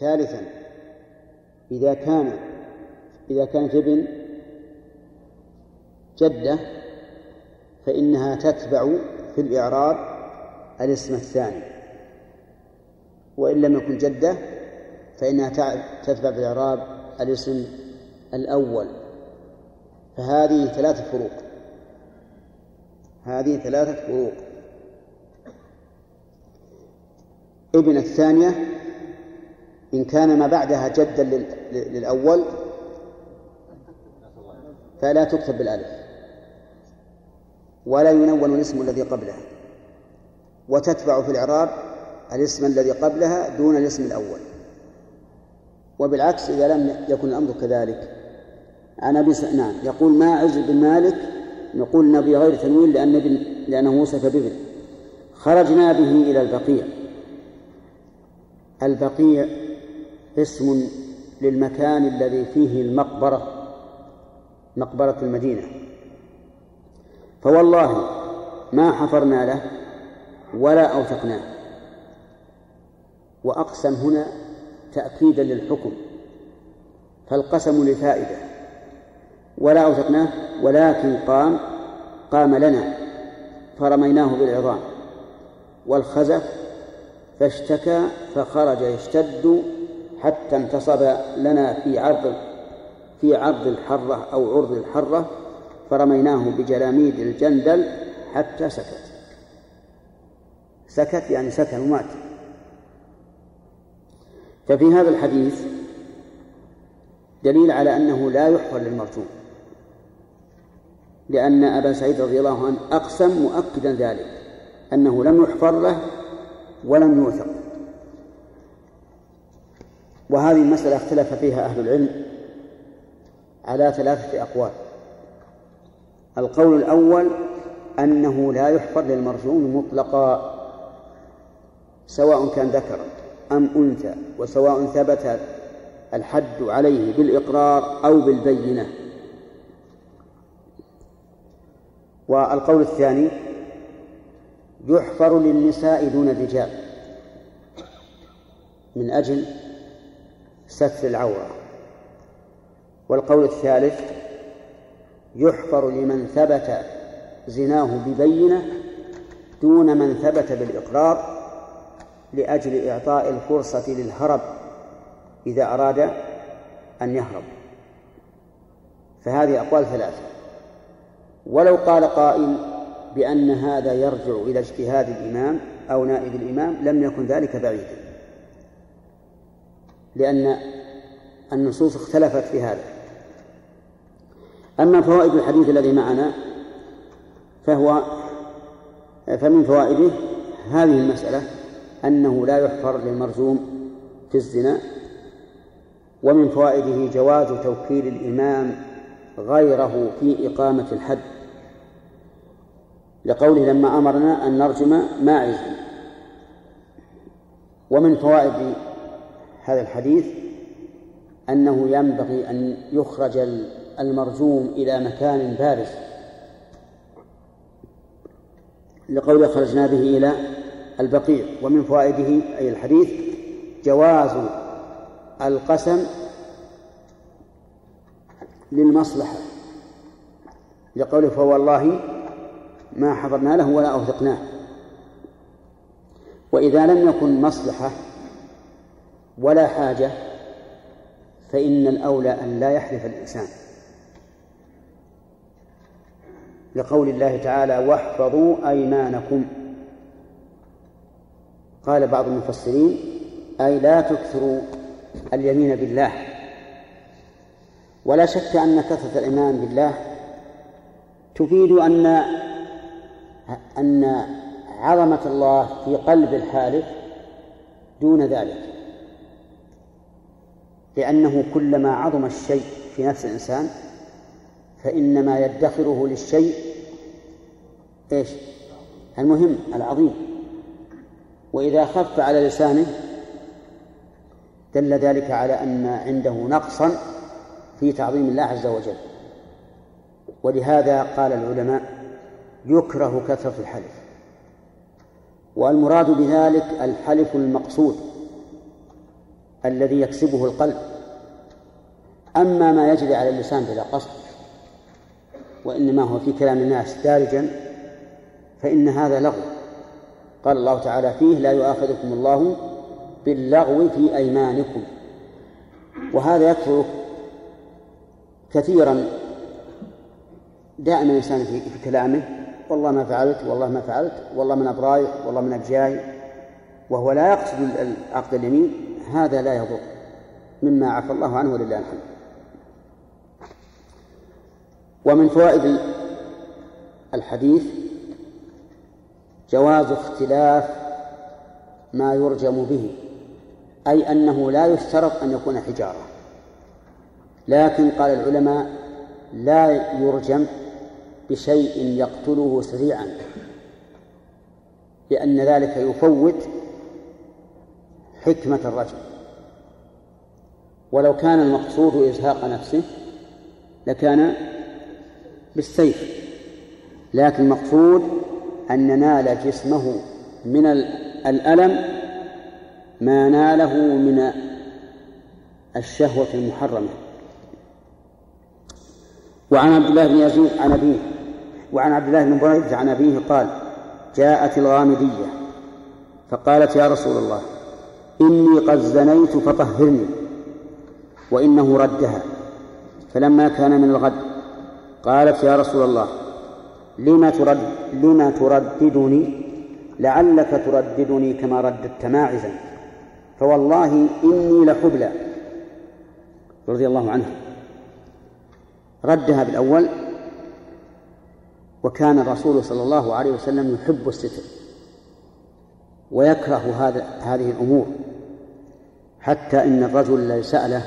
ثالثا إذا كان إذا كانت ابن جدة فإنها تتبع في الإعراب الاسم الثاني. وإن لم يكن جدة فإنها تتبع في الإعراب الاسم الأول. فهذه ثلاثة فروق. هذه ثلاثة فروق. ابن الثانية إن كان ما بعدها جدا للأول فلا تكتب بالألف ولا ينون الاسم الذي قبلها وتتبع في الإعراب الاسم الذي قبلها دون الاسم الأول. وبالعكس إذا لم يكن الأمر كذلك. عن أبي نعم يقول ما عز بن مالك نقول نبي غير تنوين لأن لأنه وصف بابن. خرجنا به إلى البقيع. البقيع اسم للمكان الذي فيه المقبرة مقبرة المدينة. فوالله ما حفرنا له ولا أوثقناه. وأقسم هنا تأكيدا للحكم. فالقسم لفائدة. ولا أوثقناه ولكن قام قام لنا. فرميناه بالعظام. والخزف فاشتكى فخرج يشتد حتى انتصب لنا في عرض في عرض الحرة أو عرض الحرة فرميناه بجلاميد الجندل حتى سكت. سكت يعني سكن ومات. ففي هذا الحديث دليل على أنه لا يحفر للمرجوم لأن أبا سعيد رضي الله عنه أقسم مؤكدا ذلك أنه لم يحفر له ولم يوثق وهذه المسألة اختلف فيها أهل العلم على ثلاثة أقوال. القول الأول أنه لا يحفر للمرجوم مطلقا سواء كان ذكرا أم أنثى وسواء ثبت الحد عليه بالإقرار أو بالبينة. والقول الثاني يحفر للنساء دون الرجال من أجل ستر العورة. والقول الثالث يحفر لمن ثبت زناه ببينة دون من ثبت بالإقرار لأجل إعطاء الفرصة للهرب إذا أراد أن يهرب. فهذه أقوال ثلاثة. ولو قال قائل بأن هذا يرجع إلى اجتهاد الإمام أو نائب الإمام لم يكن ذلك بعيدا. لأن النصوص اختلفت في هذا. أما فوائد الحديث الذي معنا فهو فمن فوائده هذه المسألة أنه لا يحفر للمرزوم في الزنا ومن فوائده جواز توكيل الإمام غيره في إقامة الحد. لقوله لما أمرنا أن نرجم ماعزا ومن فوائد هذا الحديث أنه ينبغي أن يخرج المرجوم إلى مكان بارز. لقول خرجنا به إلى البقيع ومن فوائده أي الحديث جواز القسم للمصلحة. لقوله فوالله ما حضرنا له ولا أوثقناه. وإذا لم يكن مصلحة ولا حاجة فإن الأولى أن لا يحلف الإنسان. لقول الله تعالى واحفظوا أيمانكم. قال بعض المفسرين أي لا تكثروا اليمين بالله. ولا شك أن كثرة الإيمان بالله تفيد أن أن عظمة الله في قلب الحالف دون ذلك. لأنه كلما عظم الشيء في نفس الإنسان فإنما يدخره للشيء إيش؟ المهم العظيم. وإذا خف على لسانه دل ذلك على أن عنده نقصا في تعظيم الله عز وجل. ولهذا قال العلماء يكره كثرة الحلف. والمراد بذلك الحلف المقصود. الذي يكسبه القلب. أما ما يجري على اللسان بلا قصد وإنما هو في كلام الناس دارجا فإن هذا لغو. قال الله تعالى فيه لا يؤاخذكم الله باللغو في أيمانكم. وهذا يكثر كثيرا دائما الإنسان في, كلامه والله ما فعلت والله ما فعلت والله من أبرايح والله من أبجاي وهو لا يقصد عقد اليمين هذا لا يضر مما عفى الله عنه ولله الحمد. ومن فوائد الحديث جواز اختلاف ما يرجم به أي أنه لا يشترط أن يكون حجارة. لكن قال العلماء لا يرجم بشيء يقتله سريعا لأن ذلك يفوت حكمة الرجل. ولو كان المقصود إزهاق نفسه لكان بالسيف. لكن المقصود أن ننال جسمه من الألم ما ناله من الشهوة المحرمة. وعن عبد الله بن يزيد عن أبيه وعن عبد الله بن بريدة عن أبيه قال جاءت الغامدية فقالت يا رسول الله إني قد زنيت فطهرني وإنه ردها. فلما كان من الغد قالت يا رسول الله لما ترد لما ترددني؟ لعلك ترددني كما رددت ماعزا. فوالله إني لحبلى. رضي الله عنه. ردها بالأول وكان الرسول صلى الله عليه وسلم يحب الستر ويكره هذا هذه الأمور. حتى إن الرجل الذي سأله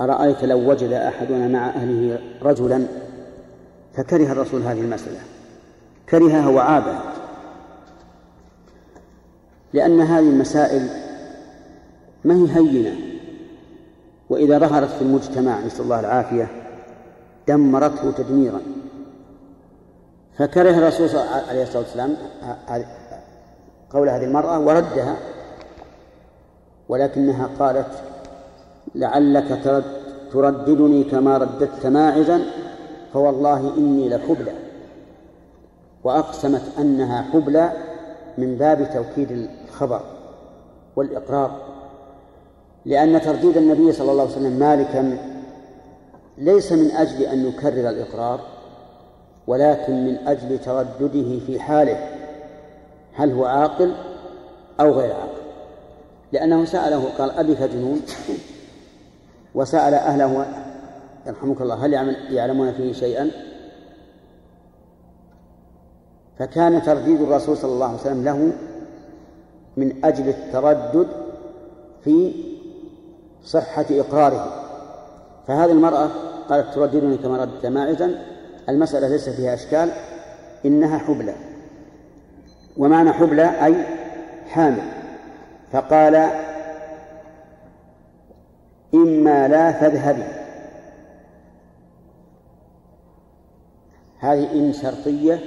أرأيت لو وجد أحدنا مع أهله رجلا فكره الرسول هذه المسألة. كرهها وعابها لأن هذه المسائل ما هي هينة. وإذا ظهرت في المجتمع نسأل الله العافية دمرته تدميرا. فكره الرسول عليه الصلاة والسلام قول هذه المرأة وردها ولكنها قالت لعلك ترددني كما رددت ماعزا فوالله إني لحبلى وأقسمت أنها حبلى من باب توكيد الخبر والإقرار لأن ترديد النبي صلى الله عليه وسلم مالكا ليس من أجل أن يكرر الإقرار ولكن من أجل تردده في حاله هل هو عاقل أو غير عاقل. لأنه سأله قال أبك جنون وسأل أهله يرحمك الله هل يعلمون فيه شيئا؟ فكان ترديد الرسول صلى الله عليه وسلم له من أجل التردد في صحة إقراره. فهذه المرأة قالت ترددني كما رددت ماعزا المسألة ليس فيها أشكال إنها حبلى. ومعنى حبلى أي حامل. فقال إما لا فاذهبي هذه إن شرطية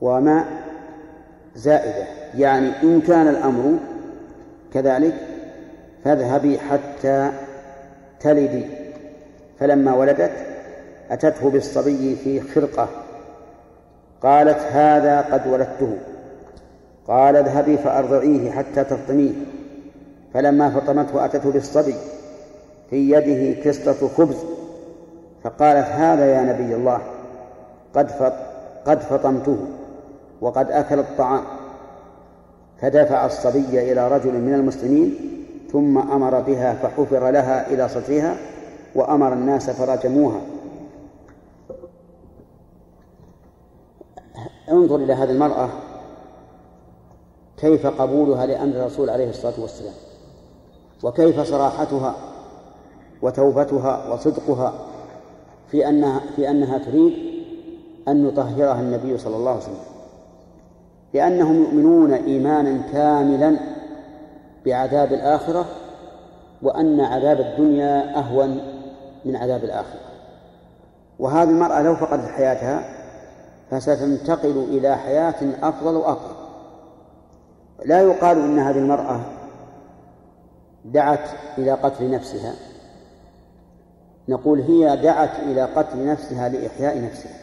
وما زائدة. يعني إن كان الأمر كذلك فاذهبي حتى تلدي. فلما ولدت أتته بالصبي في خرقة قالت هذا قد ولدته. قال اذهبي فأرضعيه حتى تفطميه فلما فطمته أتته بالصبي في يده كسرة خبز. فقالت هذا يا نبي الله قد قد فطمته وقد أكل الطعام. فدفع الصبي إلى رجل من المسلمين ثم أمر بها فحفر لها إلى صدرها وأمر الناس فرجموها انظر إلى هذه المرأة كيف قبولها لأمر الرسول عليه الصلاة والسلام؟ وكيف صراحتها وتوبتها وصدقها في أنها في أنها تريد أن يطهرها النبي صلى الله عليه وسلم؟ لأنهم يؤمنون إيمانا كاملا بعذاب الآخرة وأن عذاب الدنيا أهون من عذاب الآخرة. وهذه المرأة لو فقدت حياتها فستنتقل إلى حياة أفضل وأقرب لا يقال إن هذه المرأة دعت إلى قتل نفسها. نقول هي دعت إلى قتل نفسها لإحياء نفسها.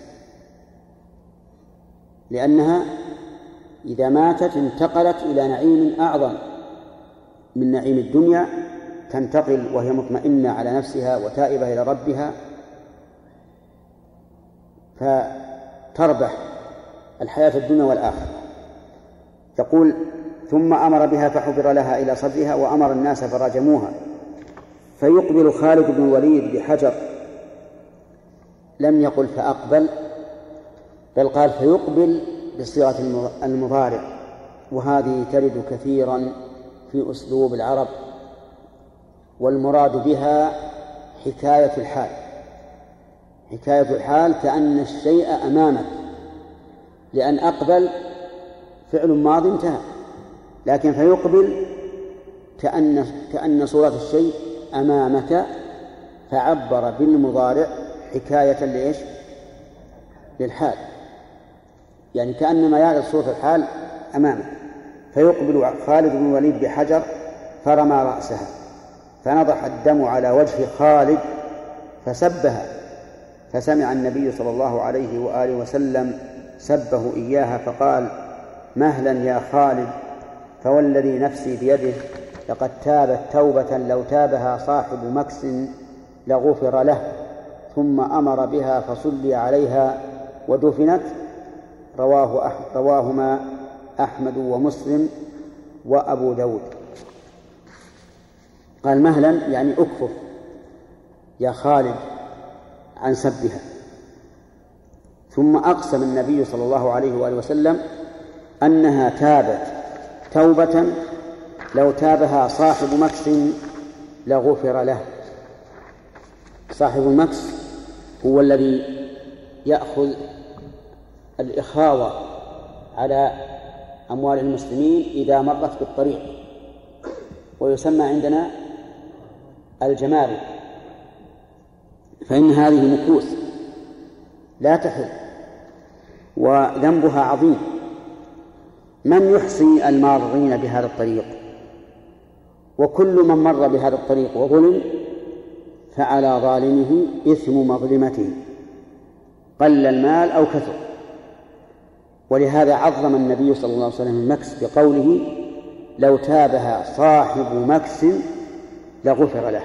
لأنها إذا ماتت انتقلت إلى نعيم أعظم. من نعيم الدنيا تنتقل وهي مطمئنة على نفسها وتائبة إلى ربها. فتربح الحياة الدنيا والآخرة. يقول ثم أمر بها فحفر لها إلى صدرها وأمر الناس فرجموها فيقبل خالد بن الوليد بحجر. لم يقل فأقبل بل قال فيقبل بصيغة المضارع. وهذه ترد كثيرا في أسلوب العرب. والمراد بها حكاية الحال. حكاية الحال كأن الشيء أمامك. لأن أقبل فعل ماضي انتهى. لكن فيقبل كأن كأن صورة الشيء أمامك فعبر بالمضارع حكاية لإيش؟ للحال. يعني كأنما يعرض صورة الحال أمامه فيقبل خالد بن الوليد بحجر فرمى رأسها. فنضح الدم على وجه خالد فسبها. فسمع النبي صلى الله عليه وآله وسلم سبه إياها فقال مهلا يا خالد فوالذي نفسي بيده لقد تابت توبة لو تابها صاحب مكس لغفر له ثم أمر بها فصلي عليها ودفنت. رواه رواهما أحمد ومسلم وأبو داود. قال مهلا يعني أكفر يا خالد عن سبها. ثم أقسم النبي صلى الله عليه وآله وسلم أنها تابت توبة لو تابها صاحب مكس لغفر له. صاحب المكس هو الذي يأخذ الإخاوة على أموال المسلمين إذا مرت بالطريق. ويسمى عندنا الجمارك فإن هذه مكوس لا تحل وذنبها عظيم. من يحصي المارين بهذا الطريق؟ وكل من مر بهذا الطريق وظلم فعلى ظالمه إثم مظلمته قل المال أو كثر. ولهذا عظم النبي صلى الله عليه وسلم المكس بقوله لو تابها صاحب مكس لغفر له.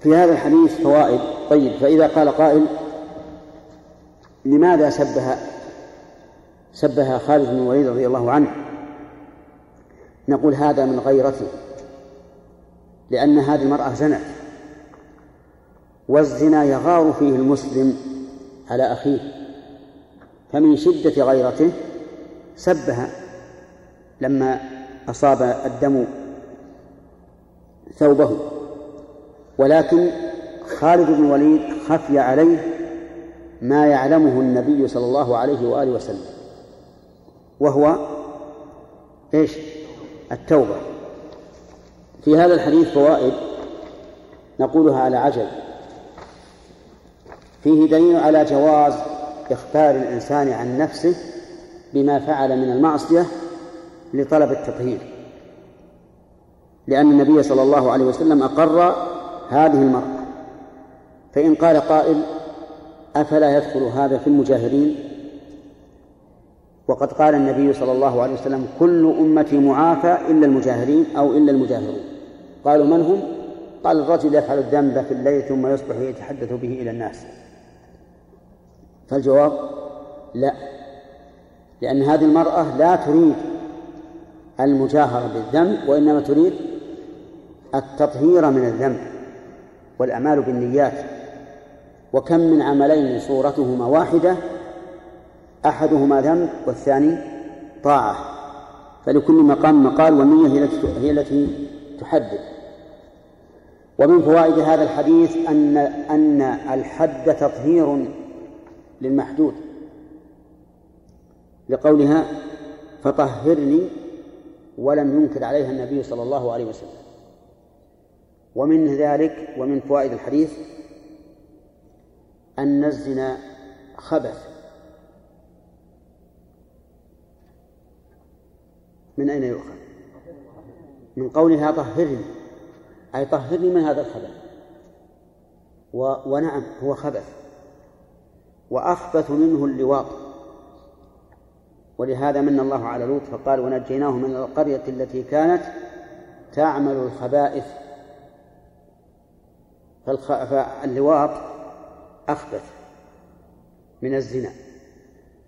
في هذا الحديث فوائد. طيب فإذا قال قائل لماذا سبها؟ سبها خالد بن الوليد رضي الله عنه. نقول هذا من غيرته لأن هذه المرأة زنت والزنا يغار فيه المسلم على أخيه فمن شدة غيرته سبها لما أصاب الدم ثوبه. ولكن خالد بن الوليد خفي عليه ما يعلمه النبي صلى الله عليه وآله وسلم. وهو إيش؟ التوبة. في هذا الحديث فوائد نقولها على عجل. فيه دليل على جواز إخبار الإنسان عن نفسه بما فعل من المعصية لطلب التطهير. لأن النبي صلى الله عليه وسلم أقر هذه المرأة. فإن قال قائل أفلا يدخل هذا في المجاهرين وقد قال النبي صلى الله عليه وسلم كل أمتي معافى إلا المجاهرين أو إلا المجاهرون. قالوا من هم؟ قال الرجل يفعل الذنب في الليل ثم يصبح يتحدث به إلى الناس. فالجواب لا لأن هذه المرأة لا تريد المجاهرة بالذنب وإنما تريد التطهير من الذنب والأعمال بالنيات. وكم من عملين صورتهما واحدة أحدهما ذنب والثاني طاعة. فلكل مقام مقال والنية هي التي هي التي تحدد ومن فوائد هذا الحديث أن أن الحد تطهير للمحدود. لقولها فطهرني ولم ينكر عليها النبي صلى الله عليه وسلم. ومن ذلك ومن فوائد الحديث أن الزنا خبث. من أين يؤخذ؟ من قولها طهرني. أي طهرني من هذا الخبث. و... ونعم هو خبث. وأخبث منه اللواط. ولهذا من الله على لوط فقال ونجيناه من القرية التي كانت تعمل الخبائث. فالخ... فاللواط أخبث من الزنا.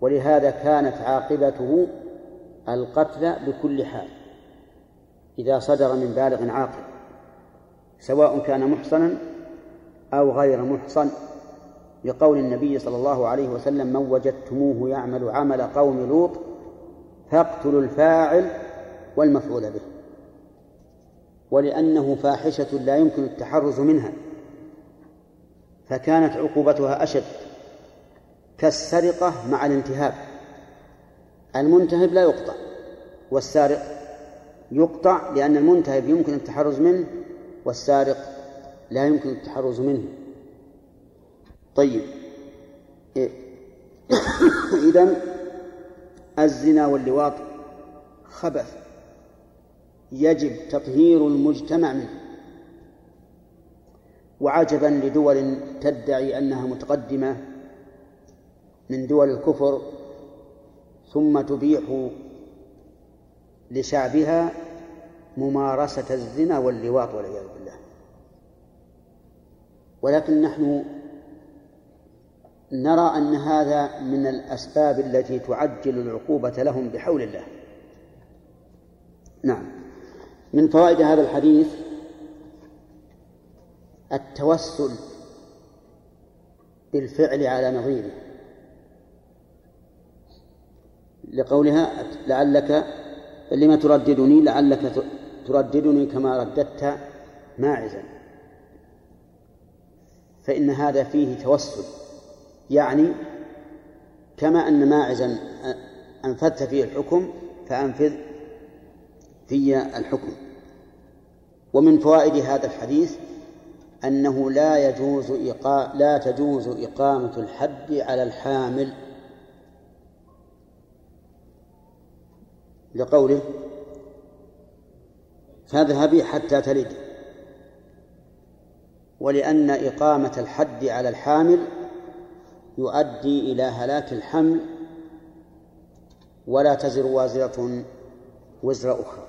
ولهذا كانت عاقبته القتل بكل حال إذا صدر من بالغ عاقل سواء كان محصنا أو غير محصن لقول النبي صلى الله عليه وسلم من وجدتموه يعمل عمل قوم لوط فاقتلوا الفاعل والمفعول به. ولأنه فاحشة لا يمكن التحرز منها فكانت عقوبتها أشد كالسرقة مع الانتهاب. المنتهب لا يقطع والسارق يقطع لأن المنتهب يمكن التحرز منه والسارق لا يمكن التحرز منه. طيب إذن الزنا واللواط خبث يجب تطهير المجتمع منه. وعجبا لدول تدعي أنها متقدمة من دول الكفر ثم تبيح لشعبها ممارسة الزنا واللواط والعياذ بالله. ولكن نحن نرى أن هذا من الأسباب التي تعجل العقوبة لهم بحول الله. نعم. من فوائد هذا الحديث التوسل بالفعل على نظيره. لقولها لعلك لما ترددني لعلك ترددني كما رددت ماعزا. فإن هذا فيه توسل يعني كما أن ماعزا أنفذت فيه الحكم فأنفذ في الحكم. ومن فوائد هذا الحديث أنه لا يجوز إقا... لا تجوز إقامة الحد على الحامل لقوله فاذهبي حتى تلد ولأن إقامة الحد على الحامل يؤدي إلى هلاك الحمل ولا تزر وازرة وزر أخرى.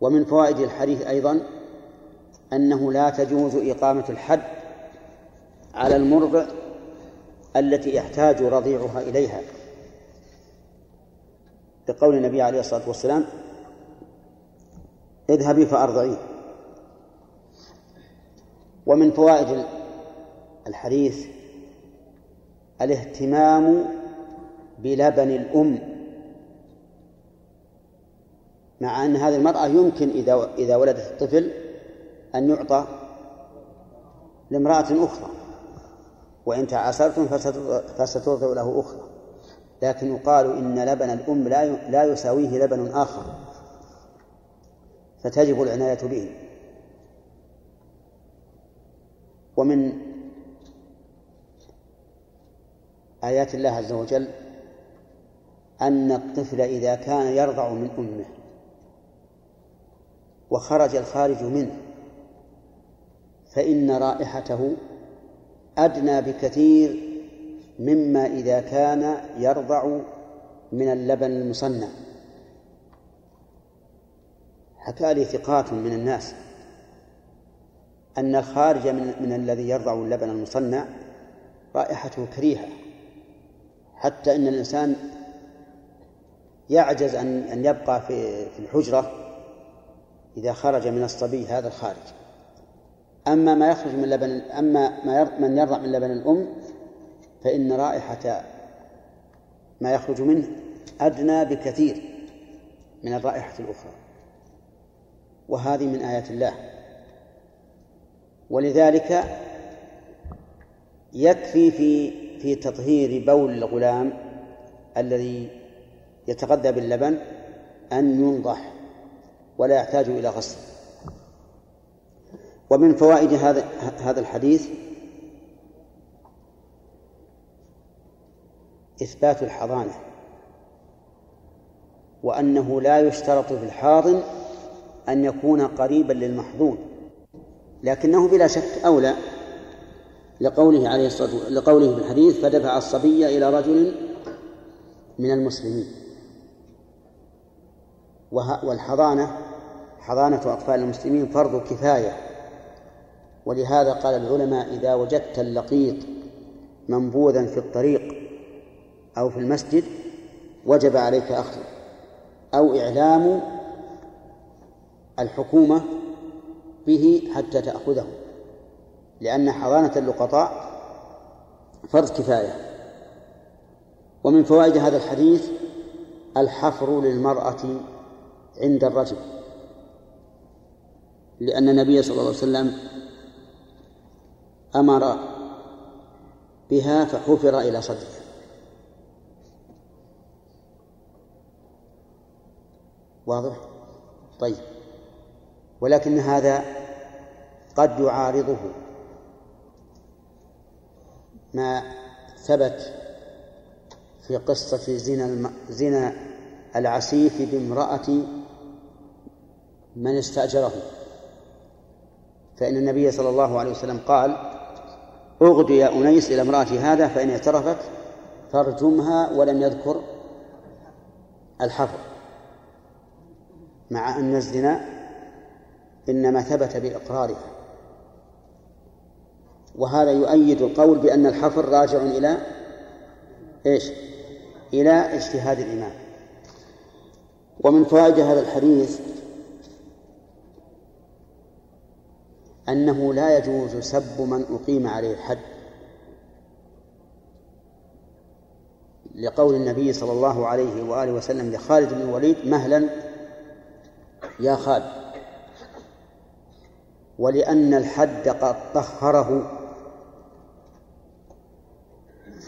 ومن فوائد الحديث أيضا أنه لا تجوز إقامة الحد على المرضع التي يحتاج رضيعها إليها. بقول النبي عليه الصلاة والسلام اذهبي فأرضعيه ومن فوائد الحديث الاهتمام بلبن الأم. مع أن هذه المرأة يمكن إذا إذا ولدت الطفل أن يعطى لامرأة أخرى وإن تعاسرتم فسترضع له أخرى. لكن يقال إن لبن الأم لا لا يساويه لبن آخر فتجب العناية به. ومن آيات الله عز وجل أن الطفل إذا كان يرضع من أمه وخرج الخارج منه فإن رائحته أدنى بكثير مما إذا كان يرضع من اللبن المصنع. حكى لي ثقات من الناس أن الخارج من, من الذي يرضع اللبن المصنع رائحته كريهة حتى أن الإنسان يعجز أن أن يبقى في في الحجرة إذا خرج من الصبي هذا الخارج. أما ما يخرج من لبن أما ما من يرضع من لبن الأم فإن رائحة ما يخرج منه أدنى بكثير من الرائحة الأخرى وهذه من آيات الله. ولذلك يكفي في في تطهير بول الغلام الذي يتغذى باللبن أن ينضح ولا يحتاج إلى غسل. ومن فوائد هذا هذا الحديث إثبات الحضانة وأنه لا يشترط في الحاضن أن يكون قريبا للمحظون لكنه بلا شك أولى لقوله عليه الصلاة لقوله في الحديث فدفع الصبي إلى رجل من المسلمين. والحضانة حضانة أطفال المسلمين فرض كفاية. ولهذا قال العلماء إذا وجدت اللقيط منبوذا في الطريق أو في المسجد وجب عليك أخذه. أو إعلام الحكومة به حتى تأخذه. لأن حضانة اللقطاء فرض كفاية. ومن فوائد هذا الحديث الحفر للمرأة عند الرجل. لأن النبي صلى الله عليه وسلم أمر بها فحفر إلى صدرها واضح؟ طيب. ولكن هذا قد يعارضه. ما ثبت في قصة زنا زنا العسيف بامرأة من استأجره. فإن النبي صلى الله عليه وسلم قال اغد يا أنيس إلى امرأة هذا فإن اعترفت فارجمها ولم يذكر الحفر. مع أن الزنا إنما ثبت بإقرارها وهذا يؤيد القول بأن الحفر راجع إلى إيش؟ إلى اجتهاد الإمام. ومن فوائد هذا الحديث أنه لا يجوز سب من أقيم عليه الحد. لقول النبي صلى الله عليه وآله وسلم لخالد بن الوليد مهلا يا خالد ولأن الحد قد طهره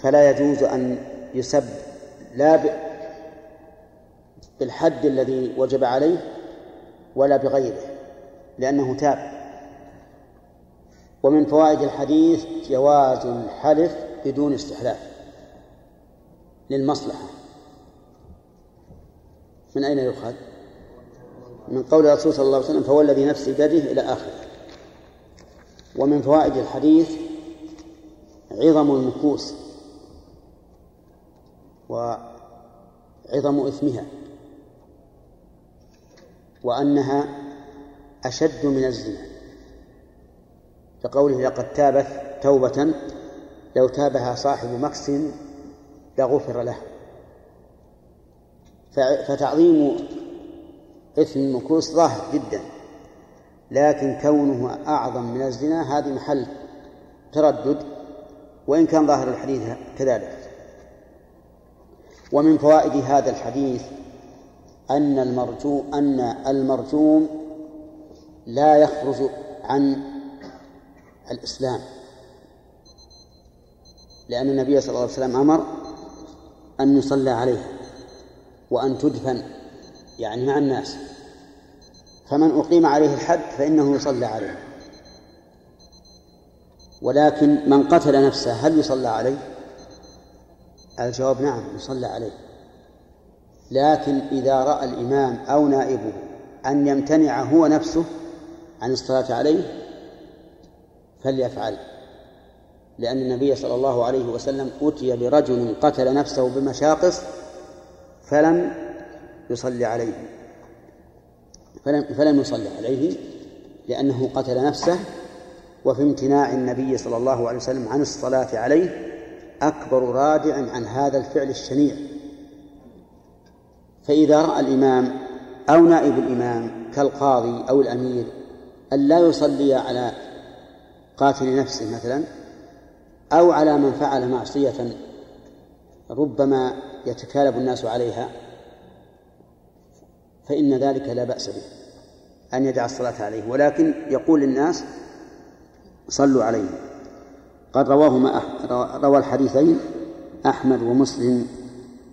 فلا يجوز أن يسب. لا بالحد الذي وجب عليه ولا بغيره لأنه تاب. ومن فوائد الحديث جواز الحلف بدون استحلاف للمصلحة. من أين يؤخذ؟ من قول الرسول صلى الله عليه وسلم فهو الذي نفسي بيده إلى آخره. ومن فوائد الحديث عظم المكوس وعظم إثمها وأنها أشد من الزنا. كقوله لقد تابت توبة لو تابها صاحب مكس لغفر له. فتعظيم إثم المكوس ظاهر جدا لكن كونه أعظم من الزنا هذه محل تردد وإن كان ظاهر الحديث كذلك. ومن فوائد هذا الحديث أن المرجوم أن المرجوم لا يخرج عن الإسلام لأن النبي صلى الله عليه وسلم أمر أن يصلى عليه وأن تدفن. يعني مع الناس. فمن أقيم عليه الحد فإنه يصلى عليه. ولكن من قتل نفسه هل يصلى عليه؟ الجواب نعم يصلى عليه. لكن إذا رأى الإمام أو نائبه أن يمتنع هو نفسه عن الصلاة عليه فليفعل. لأن النبي صلى الله عليه وسلم أتي برجل قتل نفسه بمشاقص فلم يصلي عليه. فلم, فلم يصلي عليه لأنه قتل نفسه وفي امتناع النبي صلى الله عليه وسلم عن الصلاة عليه أكبر رادع عن هذا الفعل الشنيع. فإذا رأى الإمام أو نائب الإمام كالقاضي أو الأمير أن لا يصلي على قاتل نفسه مثلا أو على من فعل معصية ربما يتكالب الناس عليها فإن ذلك لا بأس به أن يدع الصلاة عليه ولكن يقول للناس صلوا عليه. قد رواهما روى الحديثين أحمد ومسلم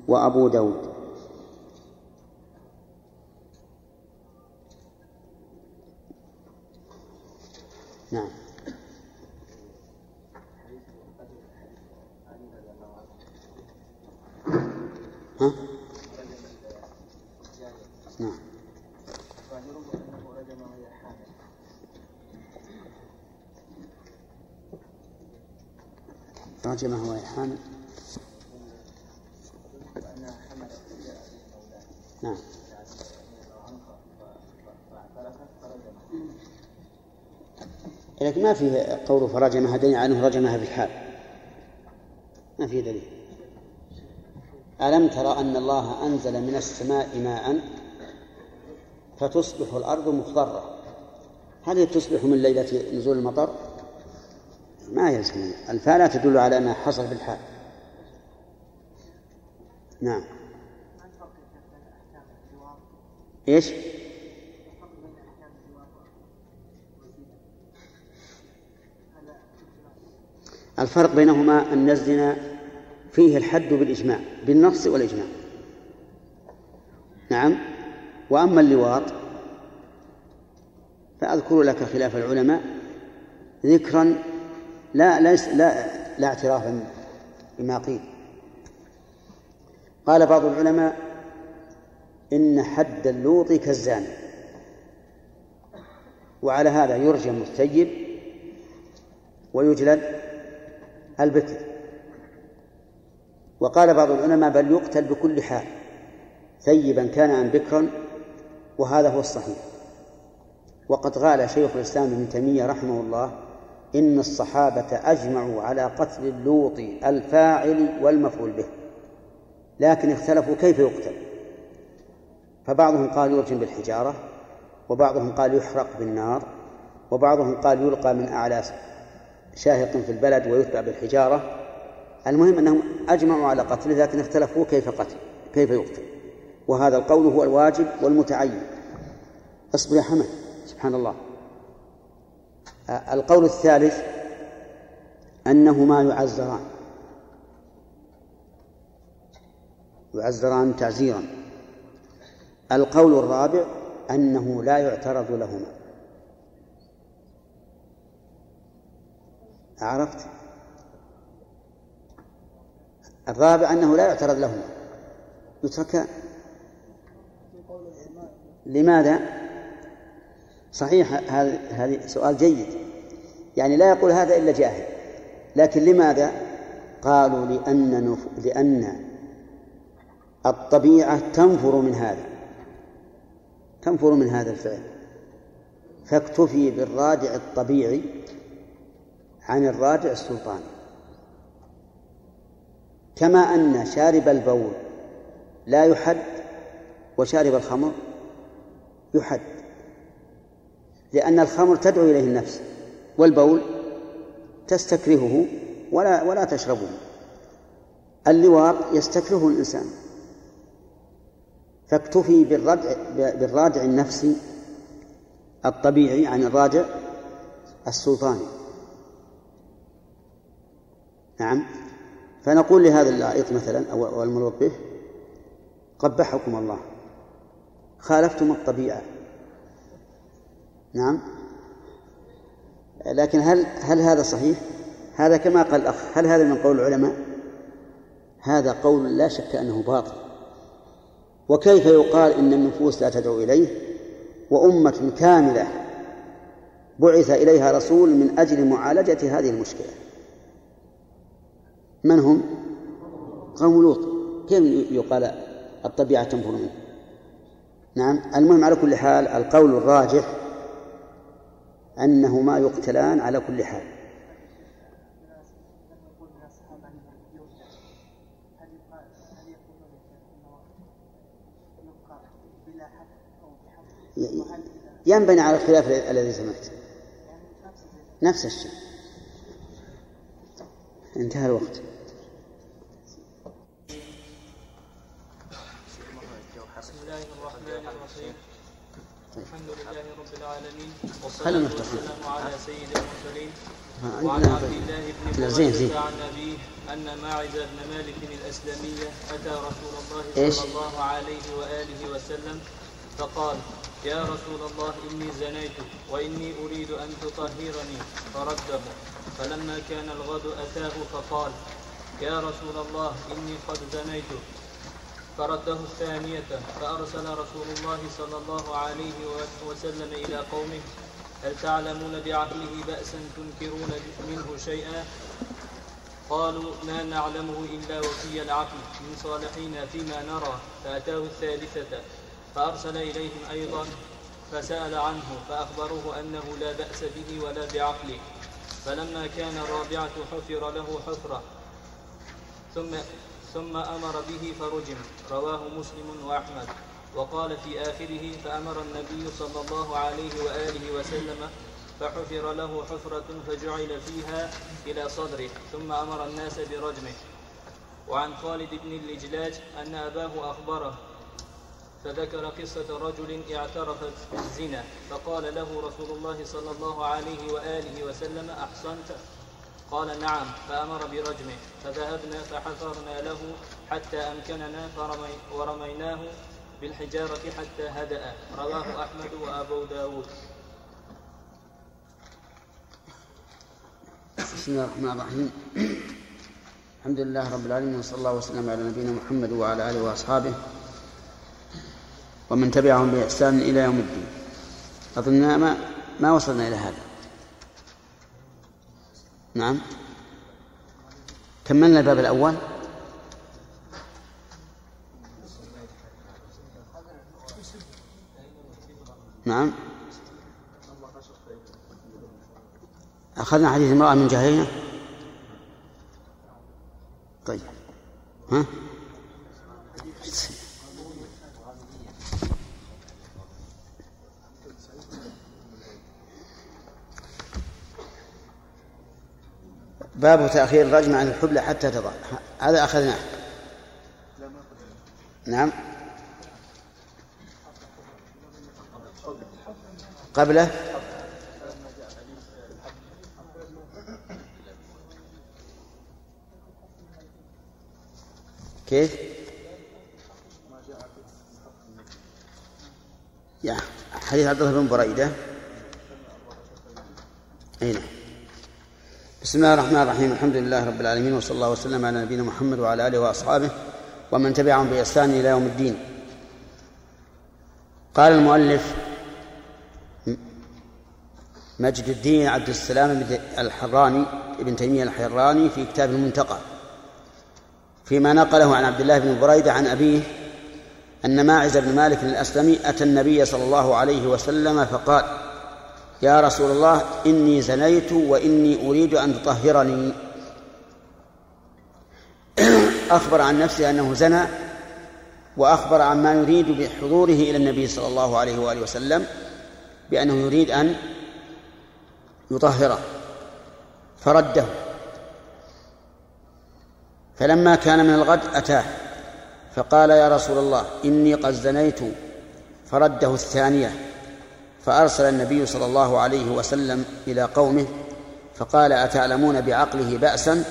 وأبو داود. نعم. ها؟ نعم رجمه وهي حامل. نعم. لكن ما في قول فرجمها دليل على انه رجمها في الحال. ما في دليل. ألم ترى أن الله أنزل من السماء ماء فتصبح الأرض مخضرة؟ هل تصبح من ليلة نزول المطر؟ ما يلزم. الفاء لا تدل على أنها حصل في الحال نعم. إيش؟ الفرق بينهما أن الزنا فيه الحد بالإجماع بالنص والإجماع. نعم. وأما اللواط فأذكر لك خلاف العلماء ذكرا لا ليس لا لا اعترافا بما قيل. قال بعض العلماء إن حد اللوط كالزاني وعلى هذا يرجم الثيب ويجلد البكر وقال بعض العلماء بل يقتل بكل حال. ثيبا كان أم بكرا وهذا هو الصحيح. وقد قال شيخ الإسلام ابن تيمية رحمه الله إن الصحابة أجمعوا على قتل اللوط الفاعل والمفعول به لكن اختلفوا كيف يقتل. فبعضهم قال يرجم بالحجارة وبعضهم قال يحرق بالنار وبعضهم قال يلقى من أعلى شاهق في البلد ويتبع بالحجارة. المهم أنهم أجمعوا على قتله لكن اختلفوا كيف قتل كيف يقتل. وهذا القول هو الواجب والمتعين. اصبر يا حمد. سبحان الله. القول الثالث أنهما يعزران يعزران تعزيرا القول الرابع أنه لا يعترض لهما. عرفت؟ الرابع أنه لا يعترض لهما. يتركان لماذا؟ صحيح هذا هذا سؤال جيد. يعني لا يقول هذا إلا جاهل. لكن لماذا قالوا لأن نف... لأن الطبيعة تنفر من هذا؟ تنفر من هذا الفعل. فاكتفي بالرادع الطبيعي عن الرادع السلطاني. كما أن شارب البول لا يحد وشارب الخمر يحد. لأن الخمر تدعو إليه النفس والبول تستكرهه ولا ولا تشربه. اللواط يستكرهه الإنسان. فاكتفي بالردع بالرادع النفسي الطبيعي عن الرادع السلطاني. نعم. فنقول لهذا اللائط مثلا أو الملوط به قبحكم الله. خالفتم الطبيعة. نعم. لكن هل هل هذا صحيح؟ هذا كما قال الأخ هل هذا من قول العلماء؟ هذا قول لا شك أنه باطل. وكيف يقال إن النفوس لا تدعو إليه؟ وأمة كاملة بعث إليها رسول من أجل معالجة هذه المشكلة. من هم؟ قوم لوط. كيف يقال الطبيعة تنفر منه؟ نعم. المهم على كل حال القول الراجح أنهما يقتلان على كل حال. ينبني على الخلاف الذي سمعت. نفس الشيء. انتهى الوقت. العالمين. والصلاة والسلام على سيد المرسلين. وعن عبد الله بن بريدة عن أبيه أن ماعز بن مالك الأسلمية أتى رسول الله صلى الله عليه وآله وسلم فقال يا رسول الله إني زنيت وإني أريد أن تطهرني. فرده. فلما كان الغد أتاه فقال يا رسول الله إني قد زنيت فرده الثانية فأرسل رسول الله صلى الله عليه وسلم إلى قومه هل تعلمون بعقله بأسا تنكرون منه شيئا؟ قالوا ما نعلمه إلا وفي العقل من صالحين فيما نرى فأتاه الثالثة فأرسل إليهم أيضا فسأل عنه فأخبروه أنه لا بأس به ولا بعقله فلما كان الرابعة حفر له حفرة ثم ثم أمر به فرجم. رواه مسلم وأحمد. وقال في آخره فأمر النبي صلى الله عليه وآله وسلم فحفر له حفرة فجعل فيها إلى صدره ثم أمر الناس برجمه. وعن خالد بن اللجلاج أن أباه أخبره فذكر قصة رجل اعترف بالزنا فقال له رسول الله صلى الله عليه وآله وسلم أحسنت قال نعم فأمر برجمه فذهبنا فحفرنا له حتى أمكننا فرمي ورميناه بالحجارة حتى هدأ. رواه أحمد وأبو داود. بسم الله الرحمن الرحيم. الحمد لله رب العالمين وصلى الله وسلم على نبينا محمد وعلى آله وأصحابه ومن تبعهم بإحسان إلى يوم الدين. اظننا ما ما وصلنا إلى هذا. نعم. كملنا الباب الأول. نعم. أخذنا حديث امرأة من جهينة طيب. ها؟ باب تأخير الرجم عن الحبلى حتى تضع. هذا أخذناه. نعم. قبله. كيف؟ يا حديث عبد الله بن بريدة أي نعم بسم الله الرحمن الرحيم. الحمد لله رب العالمين وصلى الله وسلم على نبينا محمد وعلى آله وأصحابه ومن تبعهم بإحسان إلى يوم الدين. قال المؤلف مجد الدين عبد السلام الحراني ابن تيمية الحراني في كتاب المنتقى فيما نقله عن عبد الله بن بريدة عن أبيه أن ماعز بن مالك الأسلمي أتى النبي صلى الله عليه وسلم فقال يا رسول الله إني زنيت وإني أريد أن تطهرني. أخبر عن نفسه أنه زنى وأخبر عما يريد بحضوره إلى النبي صلى الله عليه وآله وسلم بأنه يريد أن يطهره. فرده. فلما كان من الغد أتاه فقال يا رسول الله إني قد زنيت. فرده الثانية. فأرسل النبي صلى الله عليه وسلم إلى قومه فقال أتعلمون بعقله بأسا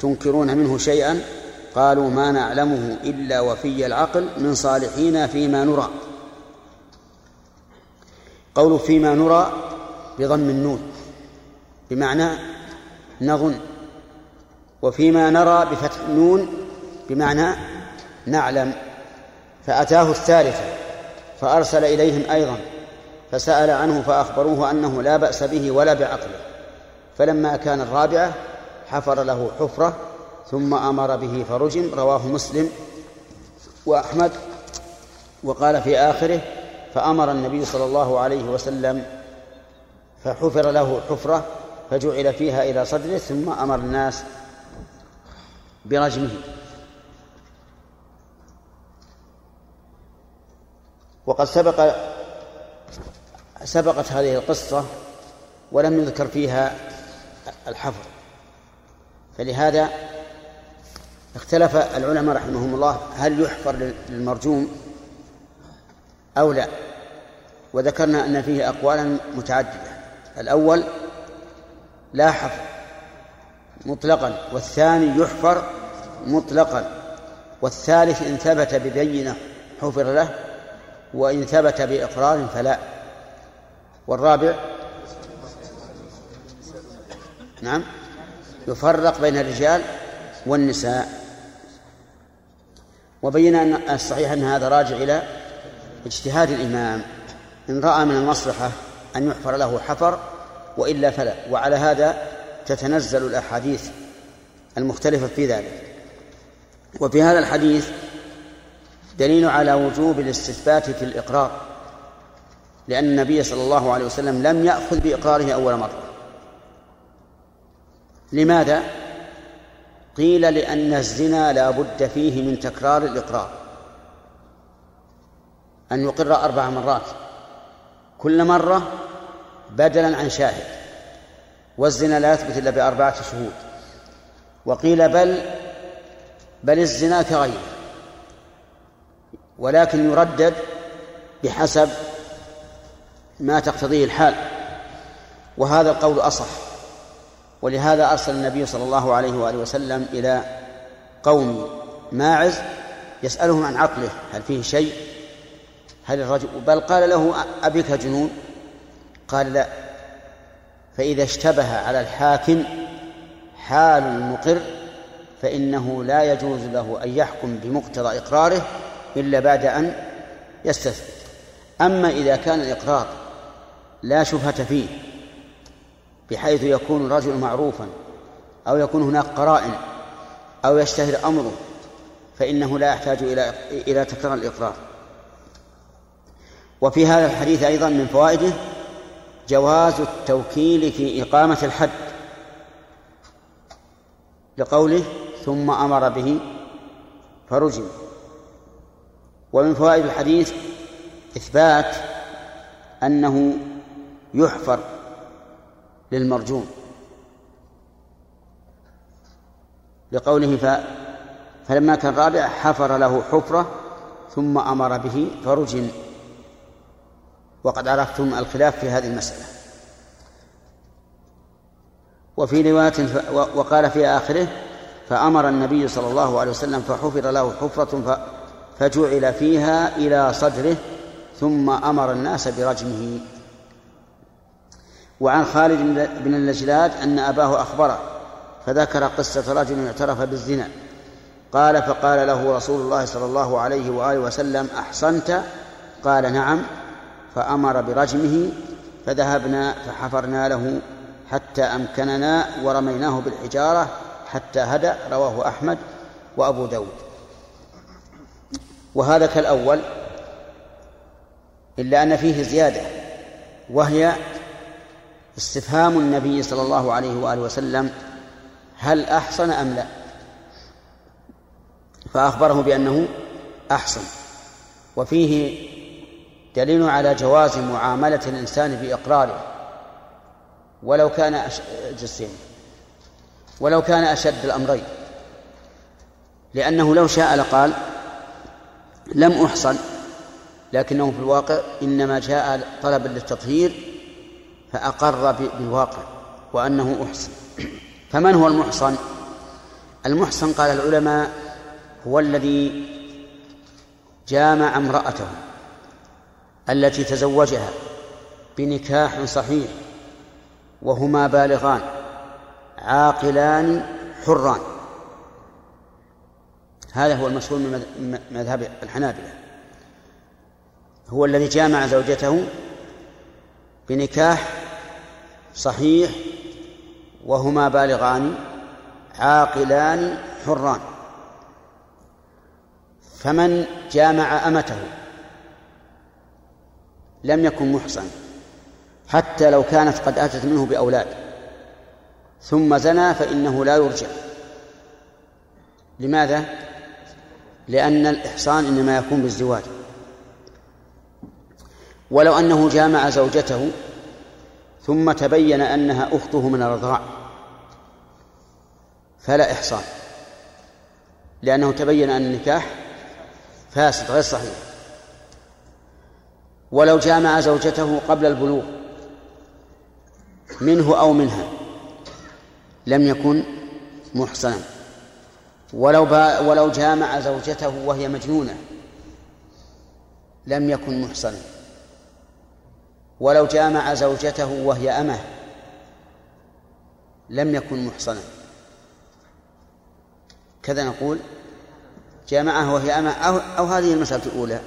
تنكرون منه شيئا؟ قالوا ما نعلمه إلا وفي العقل من صالحين فيما نرى. قول فيما نرى بضم النون بمعنى نظن وفيما نرى بفتح النون بمعنى نعلم فأتاه الثالثة فأرسل إليهم أيضا فسأل عنه فأخبروه أنه لا بأس به ولا بعقله. فلما كان الرابعة حفر له حفرة ثم أمر به فرجم رواه مسلم وأحمد وقال في آخره فأمر النبي صلى الله عليه وسلم فحفر له حفرة فجعل فيها إلى صدره ثم أمر الناس برجمه. وقد سبق سبقت هذه القصة ولم يذكر فيها الحفر. فلهذا اختلف العلماء رحمهم الله هل يحفر للمرجوم أو لا. وذكرنا أن فيه أقوالا متعددة. الأول لا حفر مطلقا والثاني يحفر مطلقا. والثالث إن ثبت ببينة حفر له وإن ثبت بإقرار فلا. والرابع نعم يفرق بين الرجال والنساء. وبينا أن الصحيح أن هذا راجع إلى اجتهاد الإمام. إن رأى من المصلحة أن يحفر له حفر وإلا فلا. وعلى هذا تتنزل الأحاديث المختلفة في ذلك. وفي هذا الحديث دليل على وجوب الاستثبات في الإقرار. لأن النبي صلى الله عليه وسلم لم يأخذ بإقراره أول مرة. لماذا؟ قيل لأن الزنا لا بد فيه من تكرار الإقرار. أن يقر أربع مرات. كل مرة بدلا عن شاهد. والزنا لا يثبت إلا بأربعة شهود. وقيل بل بل الزنا كغيره. ولكن يردد بحسب ما تقتضيه الحال. وهذا القول أصح. ولهذا أرسل النبي صلى الله عليه وآله وسلم إلى قوم ماعز يسألهم عن عقله هل فيه شيء؟ هل الرجل بل قال له أبيك جنون؟ قال لا. فإذا اشتبه على الحاكم حال المقر فإنه لا يجوز له أن يحكم بمقتضى إقراره إلا بعد أن يستثبت أما إذا كان الإقرار لا شبهة فيه بحيث يكون الرجل معروفا أو يكون هناك قرائن أو يشتهر أمره فإنه لا يحتاج إلى إلى تكرار الإقرار. وفي هذا الحديث أيضا من فوائده جواز التوكيل في إقامة الحد لقوله ثم أمر به فرجم. ومن فوائد الحديث إثبات أنه يحفر للمرجوم لقوله ف فلما كان رابع حفر له حفرة ثم أمر به فرجم وقد عرفتم الخلاف في هذه المسألة. وفي رواية وقال في آخره فأمر النبي صلى الله عليه وسلم فحفر له حفرة فجعل فيها إلى صدره ثم أمر الناس برجمه وعن خالد بن اللجلاد أن أباه أخبره فذكر قصة رجل اعترف بالزنا. قال فقال له رسول الله صلى الله عليه وآله وسلم أحصنت؟ قال نعم. فأمر برجمه فذهبنا فحفرنا له حتى أمكننا ورميناه بالحجارة حتى هدأ رواه أحمد وأبو داود. وهذا كالأول إلا أن فيه زيادة وهي استفهام النبي صلى الله عليه وآله وسلم هل أحصن أم لا؟ فأخبره بأنه أحصن وفيه دليل على جواز معاملة الإنسان بإقراره. ولو كان أش... جسين ولو كان أشد الأمرين. لأنه لو شاء لقال لم أحصن. لكنه في الواقع إنما جاء طلبا للتطهير فأقر بالواقع وأنه أحسن فمن هو المحصن؟ المحصن قال العلماء هو الذي جامع امرأته التي تزوجها بنكاح صحيح وهما بالغان عاقلان حران. هذا هو المشهور من مذهب الحنابلة. هو الذي جامع زوجته بنكاح صحيح وهما بالغان عاقلان حران فمن جامع أمته لم يكن محصن حتى لو كانت قد أتت منه بأولاد ثم زنى فإنه لا يرجع لماذا؟ لأن الإحصان إنما يكون بالزواج ولو أنه جامع زوجته ثم تبين أنها أخته من الرضاع. فلا إحصان. لأنه تبين أن النكاح فاسد غير صحيح. ولو جامع زوجته قبل البلوغ منه أو منها لم يكن محصنا. ولو ولو جامع زوجته وهي مجنونة لم يكن محصنا. ولو جامع زوجته وهي أمة لم يكن محصنا. كذا نقول جامعه وهي أمة أو, أو هذه المسألة الأولى.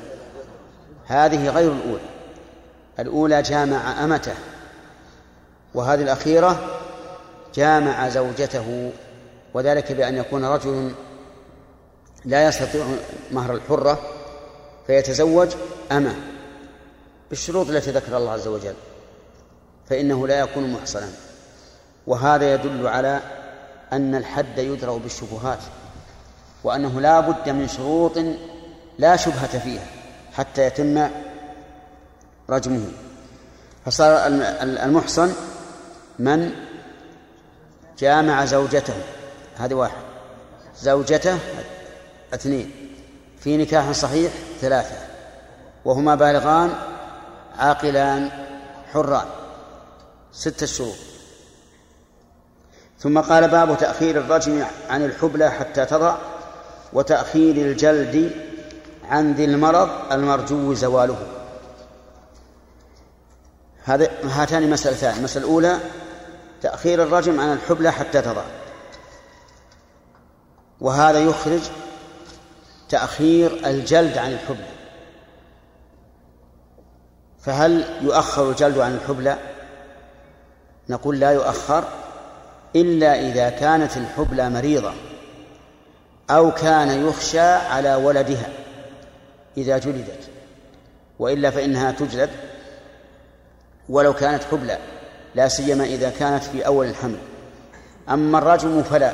هذه غير الأولى. الأولى جامع أمته. وهذه الأخيرة جامع زوجته. وذلك بأن يكون رجل لا يستطيع مهر الحرة فيتزوج أمة. بالشروط التي ذكر الله عز وجل فإنه لا يكون محصنا. وهذا يدل على أن الحد يدرأ بالشبهات وأنه لا بد من شروط لا شبهة فيها حتى يتم رجمه. فصار المحصن من جامع زوجته هذه واحد. زوجته اثنين في نكاح صحيح ثلاثة وهما بالغان عاقلان حران. ستة شروط ثم قال باب تأخير الرجم عن الحبلى حتى تضع وتأخير الجلد عن ذي المرض المرجو زواله. هذا هاتان مسألتان. المسألة الأولى تأخير الرجم عن الحبلى حتى تضع. وهذا يخرج تأخير الجلد عن الحبلى. فهل يؤخر الجلد عن الحبلى نقول لا يؤخر إلا إذا كانت الحبلى مريضة أو كان يخشى على ولدها إذا جلدت وإلا فإنها تجلد ولو كانت حبلى لا سيما إذا كانت في أول الحمل. أما الرجم فلا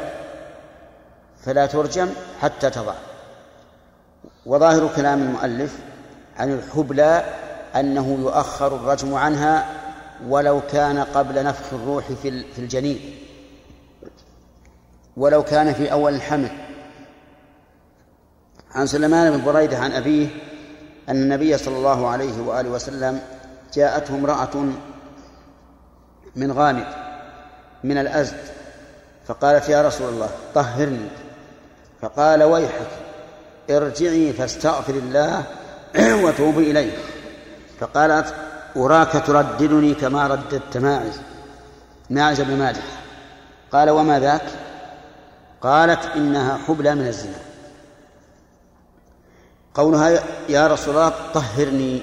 فلا ترجم حتى تضع. وظاهر كلام المؤلف عن الحبلى أنه يؤخر الرجم عنها ولو كان قبل نفخ الروح في الجنين. ولو كان في أول الحمل. عن سلمان بن بريدة عن أبيه أن النبي صلى الله عليه وآله وسلم جاءته امرأة من غامد من الأزد فقالت يا رسول الله طهرني. فقال ويحك ارجعي فاستغفر الله وتوبي إليه. فقالت أراك ترددني كما رددت ماعز ماعز بن مالك. قال وما ذاك؟ قالت إنها حبلى من الزنا. قولها يا رسول الله طهرني.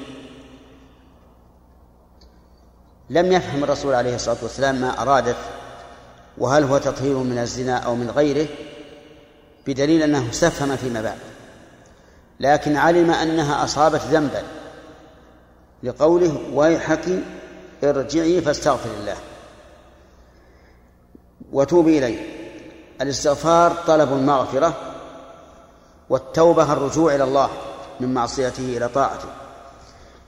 لم يفهم الرسول عليه الصلاة والسلام ما أرادت وهل هو تطهير من الزنا أو من غيره بدليل أنه استفهم فيما بعد. لكن علم أنها أصابت ذنبا. لقوله ويحك ارجعي فاستغفر الله. وتوبي إليه. الاستغفار طلب المغفرة والتوبة الرجوع إلى الله من معصيته إلى طاعته.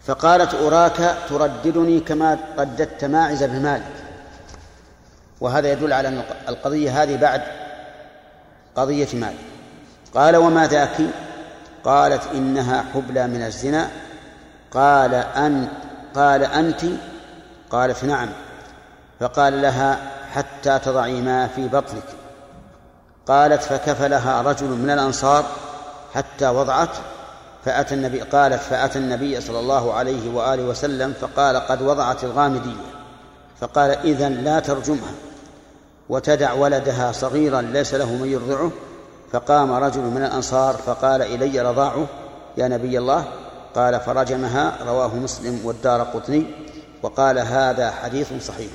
فقالت أراك ترددني كما رددت ماعز بن مالك. وهذا يدل على أن القضية هذه بعد قضية مالك. قال وما ذاك؟ قالت إنها حبلى من الزنا قال أن قال أنت؟ قالت نعم. فقال لها حتى تضعي ما في بطنك. قالت فكفلها رجل من الأنصار حتى وضعت فأتى النبي قالت فأتى النبي صلى الله عليه وآله وسلم فقال قد وضعت الغامدية. فقال إذن لا ترجمها. وتدع ولدها صغيرا ليس له من يرضعه. فقام رجل من الأنصار فقال إلي رضاعه يا نبي الله. قال فرجمها رواه مسلم والدار قطني وقال هذا حديث صحيح.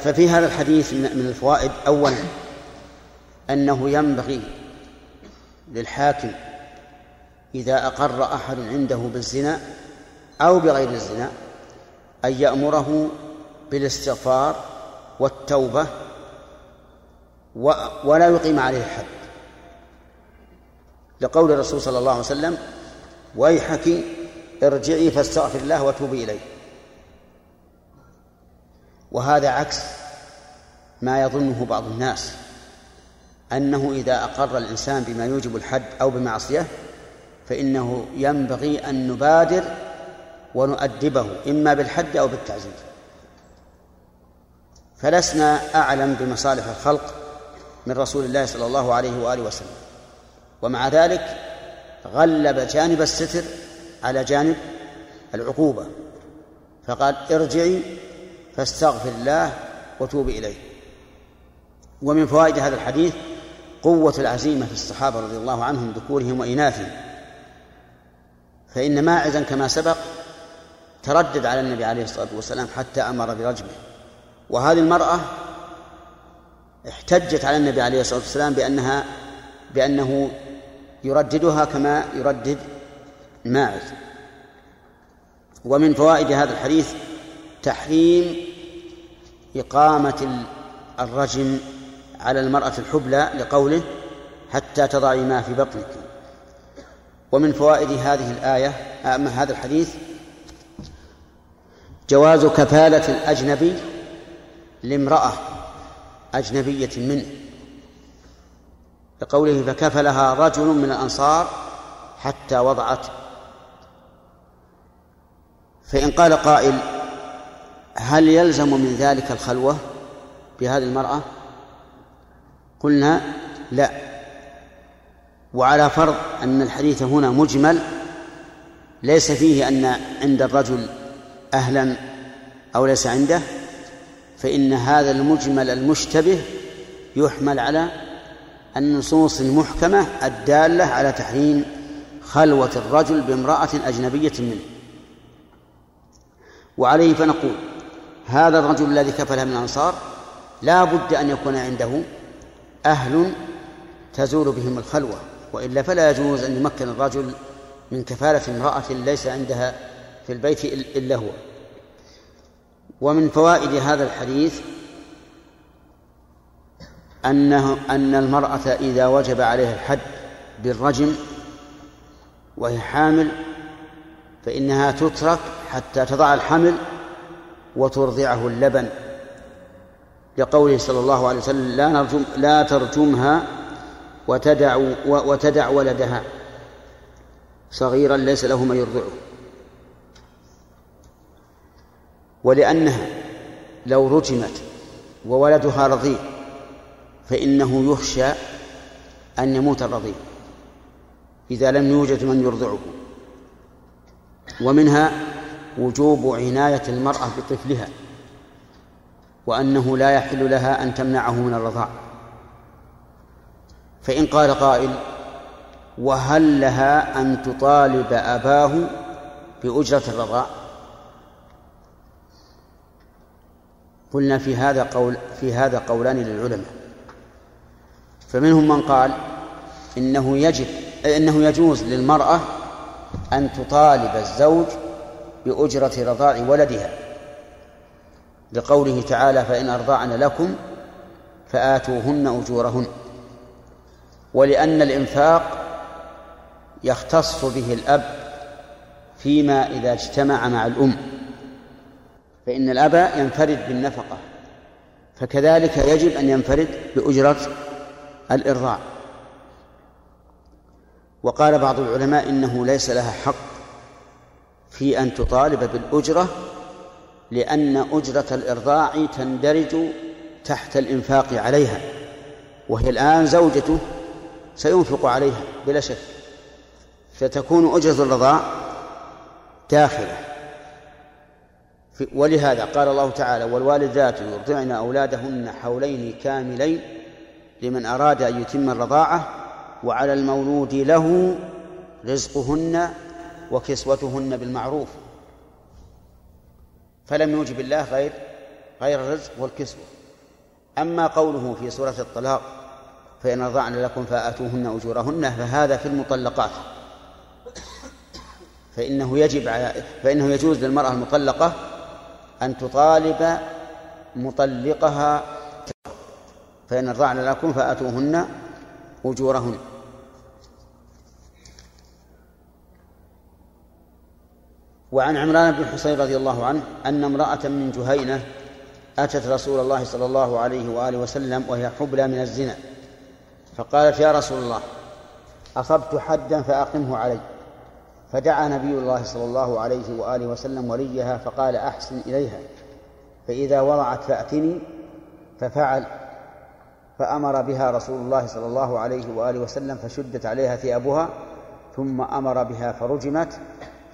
ففي هذا الحديث من الفوائد أولا أنه ينبغي للحاكم إذا أقر أحد عنده بالزنا أو بغير الزنا أن يأمره بالاستغفار والتوبة ولا يقيم عليه الحد. لقول الرسول صلى الله عليه وسلم ويحك ارجعي فاستغفر الله وتوبي إليه. وهذا عكس ما يظنه بعض الناس أنه إذا أقر الإنسان بما يوجب الحد أو بمعصية فإنه ينبغي أن نبادر ونؤدبه إما بالحد أو بالتعزيز. فلسنا أعلم بمصالح الخلق من رسول الله صلى الله عليه وآله وسلم. ومع ذلك غلب جانب الستر على جانب العقوبة فقال ارجعي فاستغفر الله وتوبي إليه. ومن فوائد هذا الحديث قوة العزيمة في الصحابة رضي الله عنهم ذكورهم وإناثهم فإن ماعزا كما سبق تردد على النبي عليه الصلاة والسلام حتى أمر برجمه. وهذه المرأة احتجت على النبي عليه الصلاة والسلام بأنها بأنه يرددها كما يردد ماعز. ومن فوائد هذا الحديث تحريم إقامة الرجم على المرأة الحبلى لقوله حتى تضعي ما في بطنك. ومن فوائد هذه الآية أما هذا الحديث جواز كفالة الأجنبي لامرأة أجنبية منه. لقوله فكفلها رجل من الأنصار حتى وضعت. فإن قال قائل هل يلزم من ذلك الخلوة بهذه المرأة؟ قلنا لا. وعلى فرض أن الحديث هنا مجمل ليس فيه أن عند الرجل أهلا أو ليس عنده فإن هذا المجمل المشتبه يحمل على النصوص المحكمة الدالة على تحريم خلوة الرجل بامرأة أجنبية منه. وعليه فنقول هذا الرجل الذي كفله من الأنصار لا بد أن يكون عنده أهل تزول بهم الخلوة وإلا فلا يجوز أن يمكن الرجل من كفالة امرأة ليس عندها في البيت إلا هو. ومن فوائد هذا الحديث أنه أن المرأة إذا وجب عليها الحد بالرجم وهي حامل فإنها تترك حتى تضع الحمل وترضعه اللبن. لقوله صلى الله عليه وسلم لا نرجم لا ترجمها وتدع وتدع ولدها. صغيرا ليس له من يرضعه. ولأنها لو رجمت وولدها رضيع فإنه يخشى أن يموت الرضيع إذا لم يوجد من يرضعه. ومنها وجوب عناية المرأة بطفلها وأنه لا يحل لها أن تمنعه من الرضاع. فإن قال قائل وهل لها أن تطالب أباه بأجرة الرضاع؟ قلنا في هذا قول في هذا قولان للعلماء. فمنهم من قال إنه يجب إنه يجوز للمرأة أن تطالب الزوج بأجرة رضاع ولدها. لقوله تعالى فإن أرضعن لكم فآتوهن أجورهن ولأن الإنفاق يختص به الأب فيما إذا اجتمع مع الأم فإن الأب ينفرد بالنفقة فكذلك يجب أن ينفرد بأجرة الإرضاع. وقال بعض العلماء إنه ليس لها حق في أن تطالب بالأجرة لأن أجرة الإرضاع تندرج تحت الإنفاق عليها وهي الآن زوجته سينفق عليها بلا شك. فتكون أجرة الرضاع داخلة. ولهذا قال الله تعالى والوالدات يرضعن أولادهن حولين كاملين لمن أراد أن يتم الرضاعة وعلى المولود له رزقهن وكسوتهن بالمعروف. فلم يوجب الله غير غير الرزق والكسوة. أما قوله في سورة الطلاق فإن رضعن لكم فآتوهن أجورهن فهذا في المطلقات. فإنه يجب على فإنه يجوز للمرأة المطلقة أن تطالب مطلقها فإن رضعن لكم فآتوهن أجورهن. وعن عمران بن حصين رضي الله عنه أن امرأة من جهينة أتت رسول الله صلى الله عليه وآله وسلم وهي حبلى من الزنا فقالت يا رسول الله أصبت حدا فأقمه علي. فدعا نبي الله صلى الله عليه وآله وسلم وليها فقال أحسن إليها فإذا وضعت فأتني ففعل فأمر بها رسول الله صلى الله عليه وآله وسلم فشدت عليها ثيابها ثم أمر بها فرجمت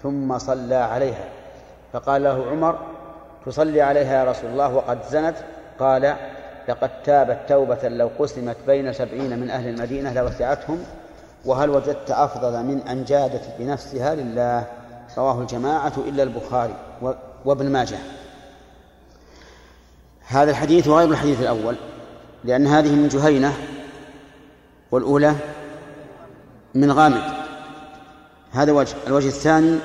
ثم صلى عليها. فقال له عمر تصلي عليها يا رسول الله وقد زنت؟ قال لقد تابت توبة لو قسمت بين سبعين من أهل المدينة لوسعتهم وهل وجدت أفضل من أن جادت بنفسها لله؟ رواه الجماعة إلا البخاري وابن ماجه. هذا الحديث وغير الحديث الأول. لأن هذه من جهينة والأولى من غامد هذا وجه الوجه الثاني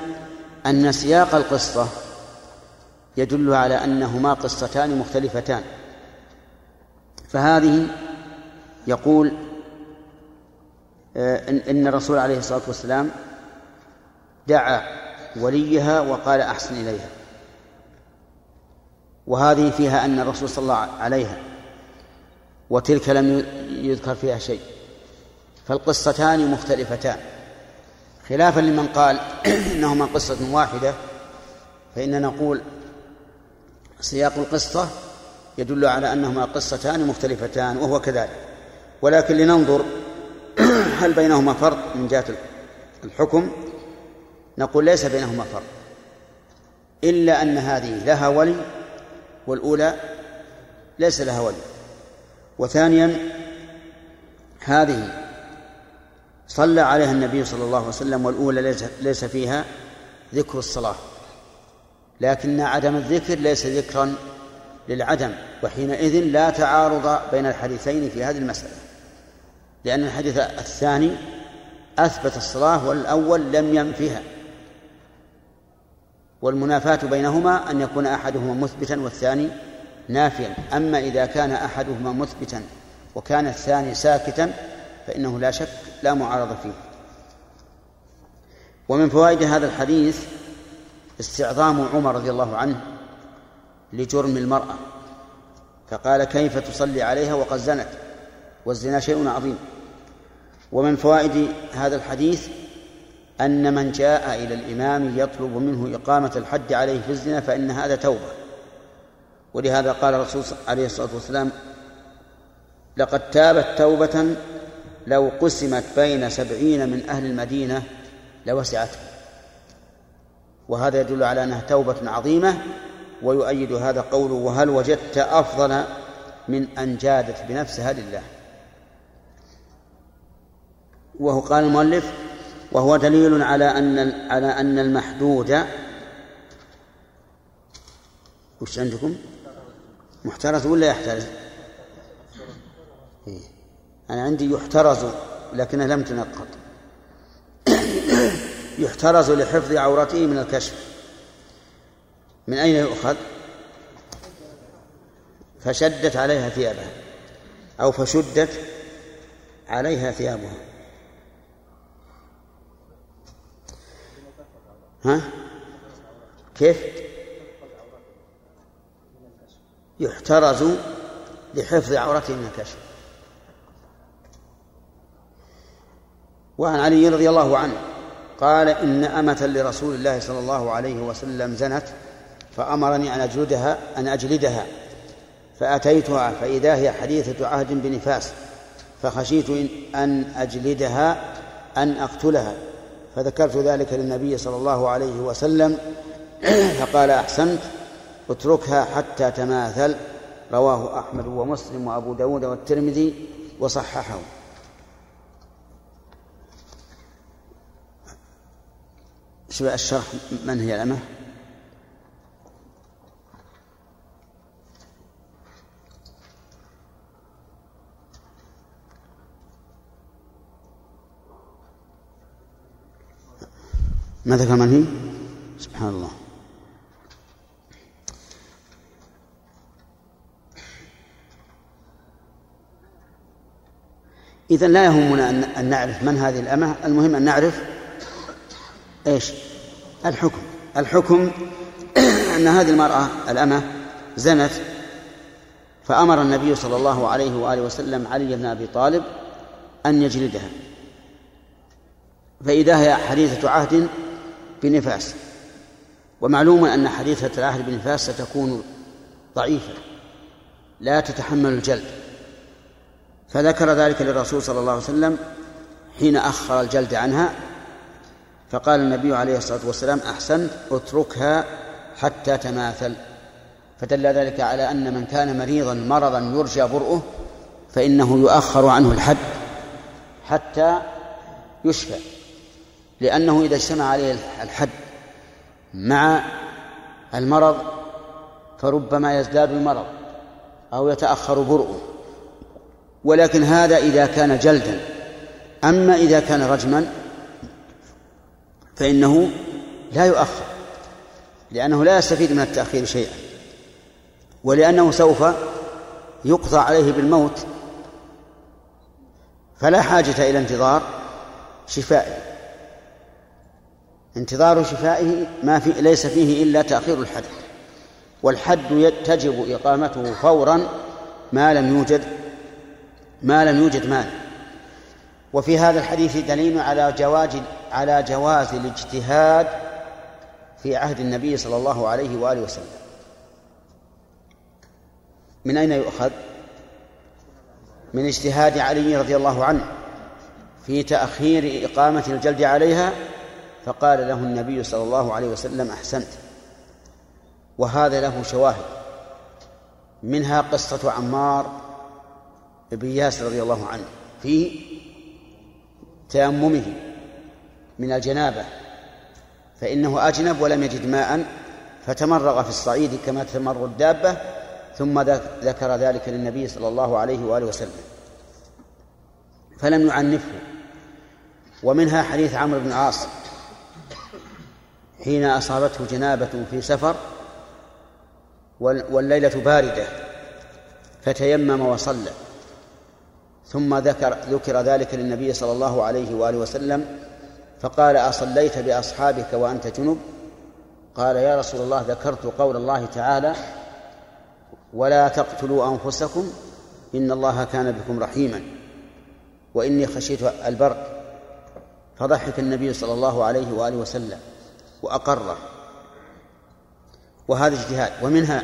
أن سياق القصة يدل على أنهما قصتان مختلفتان. فهذه يقول آه، إن الرسول عليه الصلاة والسلام دعا وليها وقال أحسن إليها. وهذه فيها أن الرسول صلى الله عليها وتلك لم يذكر فيها شيء. فالقصتان مختلفتان. خلافا لمن قال إنهما قصة واحدة فإننا نقول سياق القصة يدل على أنهما قصتان مختلفتان وهو كذلك. ولكن لننظر هل بينهما فرق من جهة الحكم؟ نقول ليس بينهما فرق. إلا أن هذه لها ولي والأولى ليس لها ولي. وثانيا هذه صلى عليها النبي صلى الله عليه وسلم والأولى ليس, فيها ذكر الصلاة. لكن عدم الذكر ليس ذكرا للعدم وحينئذ لا تعارض بين الحديثين في هذه المسألة. لأن الحديث الثاني أثبت الصلاة والأول لم ينفها. والمنافاة بينهما أن يكون أحدهما مثبتا والثاني نافيا أما إذا كان أحدهما مثبتا وكان الثاني ساكتا فإنه لا شك لا معارضة فيه. ومن فوائد هذا الحديث استعظام عمر رضي الله عنه لجرم المرأة فقال كيف تصلي عليها وقد زنت؟ والزنا شيء عظيم. ومن فوائد هذا الحديث أن من جاء إلى الإمام يطلب منه إقامة الحد عليه في الزنا فإن هذا توبة. ولهذا قال الرسول عليه الصلاة والسلام لقد تابت توبة لو قسمت بين سبعين من أهل المدينة لوسعتهم وهذا يدل على أنها توبة عظيمة ويؤيد هذا قوله وهل وجدت أفضل من أن جادت بنفسها لله وهو قال المؤلف وهو دليل على أن على أن المحدود وش عندكم؟ محترز ولا يحترز؟ إيه. أنا عندي يحترز لكنها لم تنقط يحترز لحفظ عورته من الكشف. من أين يؤخذ؟ فشدت عليها ثيابها. أو فشدت عليها ثيابها. ها؟ كيف؟ يحترز لحفظ عورته من الكشف. وعن علي رضي الله عنه قال إن أمة لرسول الله صلى الله عليه وسلم زنت فأمرني أن أجلدها أن أجلدها فأتيتها فإذا هي حديثة عهد بنفاس فخشيت أن أجلدها أن أقتلها. فذكرت ذلك للنبي صلى الله عليه وسلم فقال أحسنت. اتركها حتى تماثل. رواه أحمد ومسلم وأبو داود والترمذي وصححه. شبه الشرح؟ من هي الأمة؟ ما ذكر من هي؟ سبحان الله. إذا لا يهمنا أن نعرف من هذه الأمة. المهم أن نعرف إيش؟ الحكم. الحكم أن هذه المرأة الأمة زنت فأمر النبي صلى الله عليه وآله وسلم علي بن أبي طالب أن يجلدها. فإذا هي حديثة عهد بنفاس. ومعلوم أن حديثة العهد بنفاس ستكون ضعيفة. لا تتحمل الجلد. فذكر ذلك للرسول صلى الله عليه وسلم حين أخر الجلد عنها فقال النبي عليه الصلاة والسلام أحسنت اتركها حتى تماثل. فدل ذلك على أن من كان مريضا مرضا يرجى برؤه فإنه يؤخر عنه الحد حتى يشفى. لأنه إذا اجتمع عليه الحد مع المرض فربما يزداد المرض أو يتأخر برؤه. ولكن هذا إذا كان جلدا. أما إذا كان رجما فإنه لا يؤخر لأنه لا يستفيد من التأخير شيئا ولأنه سوف يقضى عليه بالموت فلا حاجة إلى انتظار شفائه. انتظار شفائه ما في ليس فيه إلا تأخير الحد والحد تجب إقامته فورا ما لم يوجد ما لم يوجد مال. وفي هذا الحديث دليل على جواز على جواز الاجتهاد في عهد النبي صلى الله عليه وآله وسلم. من أين يؤخذ؟ من اجتهاد علي رضي الله عنه في تأخير إقامة الجلد عليها فقال له النبي صلى الله عليه وسلم أحسنت. وهذا له شواهد. منها قصة عمار بن ياسر رضي الله عنه في تيممه من الجنابة فإنه أجنب ولم يجد ماء فتمرغ في الصعيد كما تمر الدابة ثم ذكر ذلك للنبي صلى الله عليه وآله وسلم. فلم يعنفه. ومنها حديث عمرو بن العاص حين أصابته جنابة في سفر والليلة باردة فتيمم وصلى. ثم ذكر ذكر ذلك للنبي صلى الله عليه وآله وسلم فقال أصليت بأصحابك وأنت جنب؟ قال يا رسول الله ذكرت قول الله تعالى ولا تقتلوا أنفسكم إن الله كان بكم رحيما وإني خشيت البرق. فضحك النبي صلى الله عليه وآله وسلم وأقره. وهذا اجتهاد. ومنها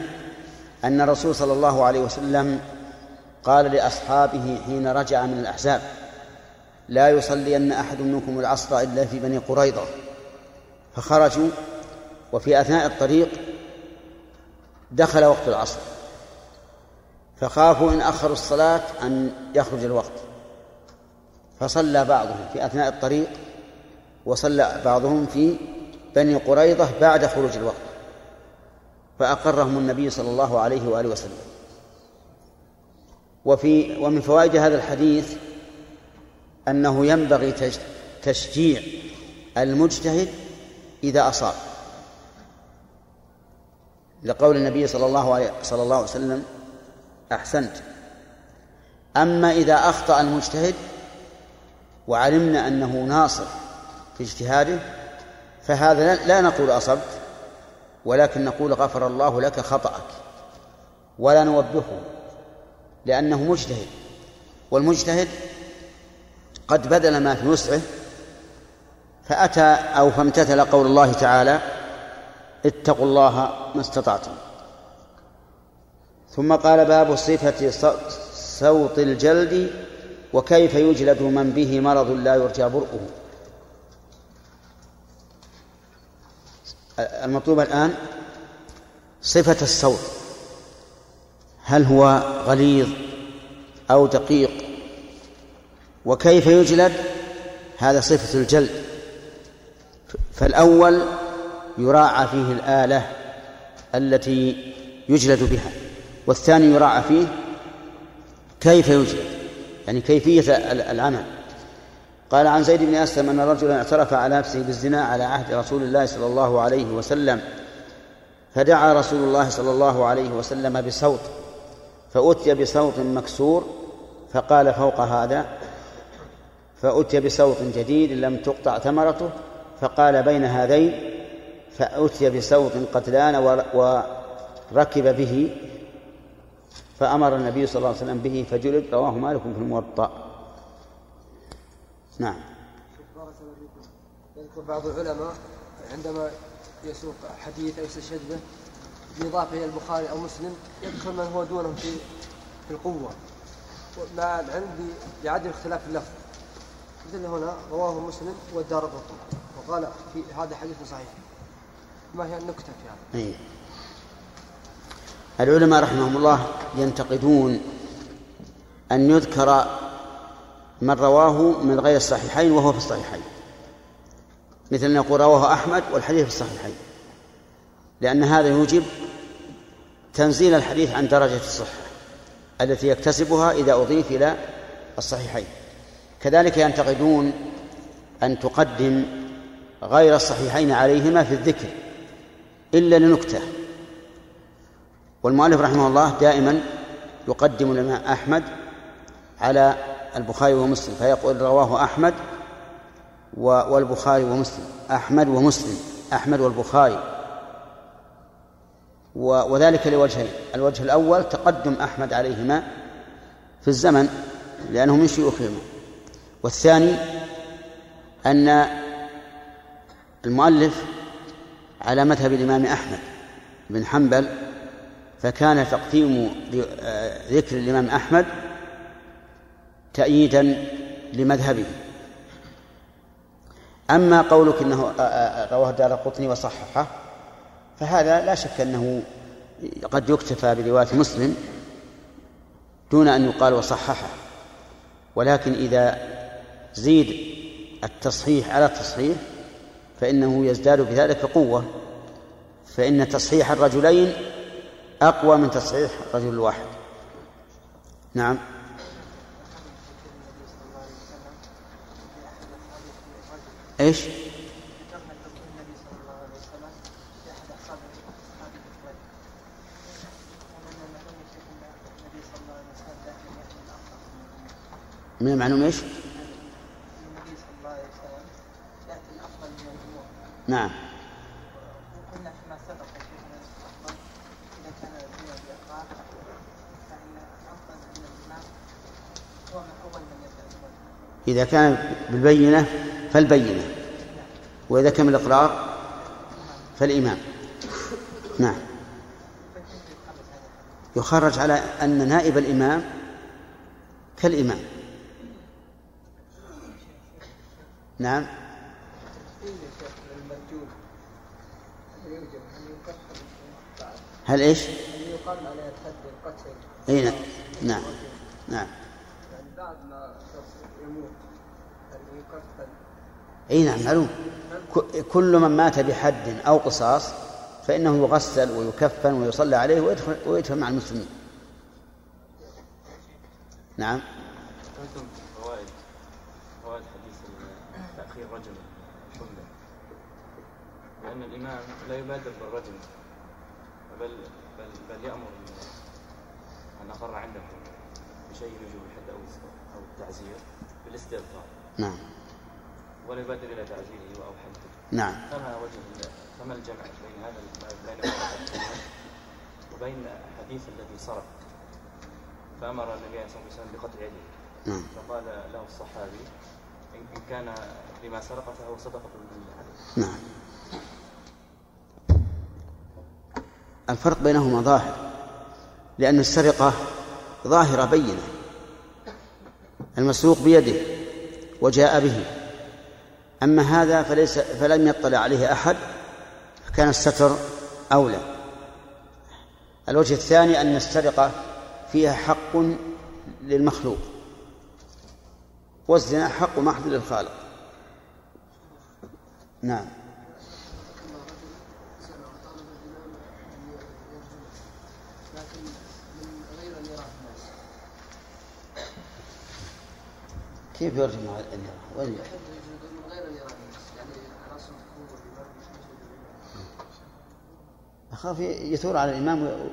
أن الرسول صلى الله عليه وسلم قال لأصحابه حين رجع من الأحزاب لا يصلين أحد منكم العصر إلا في بني قريظة. فخرجوا وفي أثناء الطريق دخل وقت العصر. فخافوا إن أخروا الصلاة أن يخرج الوقت. فصلى بعضهم في أثناء الطريق وصلى بعضهم في بني قريظة بعد خروج الوقت. فأقرهم النبي صلى الله عليه وآله وسلم. وفي ومن فوائد هذا الحديث أنه ينبغي تشجيع المجتهد إذا أصاب. لقول النبي صلى الله عليه صلى الله عليه وسلم أحسنت. أما إذا أخطأ المجتهد وعلمنا أنه ناصر في اجتهاده فهذا لا نقول أصبت ولكن نقول غفر الله لك خطأك ولا نوبخه لأنه مجتهد. والمجتهد قد بذل ما في وسعه فأتى أو فامتثل قول الله تعالى اتقوا الله ما استطعتم. ثم قال باب صفة صوت الجلد وكيف يجلد من به مرض لا يرجى برؤه. المطلوب الآن صفة الصوت. هل هو غليظ أو دقيق؟ وكيف يجلد؟ هذا صفة الجلد. فالأول يراعى فيه الآلة التي يجلد بها والثاني يراعى فيه كيف يجلد يعني كيفية العمل. قال عن زيد بن أسلم أن رجلا اعترف على نفسه بالزنا على عهد رسول الله صلى الله عليه وسلم فدعا رسول الله صلى الله عليه وسلم بصوت. فأتي بصوت مكسور فقال فوق هذا فأتي بصوت جديد لم تقطع ثمرته فقال بين هذين فأتي بصوت قد لأن وركب به فأمر النبي صلى الله عليه وسلم به فجلد رواه مالك في الموطأ. نعم. يذكر بعض العلماء عندما يسوق حديث أو يستشهد به بالإضافة إلى البخاري أو مسلم يدخل من هو دونهم في في القوة. مع العلم بعدم اختلاف اللفظ. مثل هنا رواه مسلم والدار قطني. وقال في هذا حديث صحيح. ما هي النكتة في هذا؟ إيه. العلماء رحمهم الله ينتقدون أن يذكر من رواه من غير الصحيحين وهو في الصحيحين. مثل أن يقول رواه أحمد والحديث في الصحيحين. لأن هذا يوجب تنزيل الحديث عن درجة الصحة التي يكتسبها إذا أضيف إلى الصحيحين. كذلك ينتقدون أن تقدم غير الصحيحين عليهما في الذكر إلا لنكتة. والمؤلف رحمه الله دائما يقدم الإمام أحمد على البخاري ومسلم فيقول رواه أحمد والبخاري ومسلم أحمد ومسلم أحمد والبخاري. وذلك لوجهين الوجه الأول تقدم أحمد عليهما في الزمن لأنه من شيوخهما والثاني أن المؤلف على مذهب الإمام أحمد بن حنبل فكان تقديم ذكر الإمام أحمد تأييدا لمذهبه. أما قولك أنه رواه الدار قطني وصححه فهذا لا شك أنه قد يكتفى برواية مسلم دون أن يقال وصححه. ولكن إذا زيد التصحيح على التصحيح فإنه يزداد بذلك قوة فإن تصحيح الرجلين أقوى من تصحيح الرجل الواحد. نعم. إيش؟ من المعلوم إيش؟ نعم. وقلنا فيما سبق اذا كان من اول من إذا كان بالبينة فالبينة وإذا كان بالإقرار فالإمام. نعم. يخرج على أن نائب الإمام كالإمام. نعم. هل إيش؟ يقال عليه الحد القتل إي نعم. نعم. نعم. يعني بعد ما يموت إي نعم معلوم. كل من مات بحد أو قصاص فإنه يغسل ويكفن ويصلى عليه ويدخل ويدخل مع المسلمين. نعم فوائد فوائد حديث تاخير رجل الحمله لأن الإمام لا يبادر بالرجل بل بل بل يأمر من أقر عنده بشيء يجوب الحد أو أو التعزير بالاستغفار. نعم. ولا يبادر إلى تعزيره أو حده. نعم. فما وجه فما الجمع بين هذا بين وبين الحديث الذي صرف فأمر النبي صلى الله عليه وسلم بقطع يده. نعم. فقال له الصحابي إن كان لما سرق فهو صدقة من عليه. نعم. الفرق بينهما ظاهر لأن السرقة ظاهرة بينة المسروق بيده وجاء به. أما هذا فليس فلم يطلع عليه أحد فكان الستر أولى. الوجه الثاني أن السرقة فيها حق للمخلوق والزنا حق محض للخالق. نعم. كيف يرجم الإمام؟ وين يعني أخاف يثور على الإمام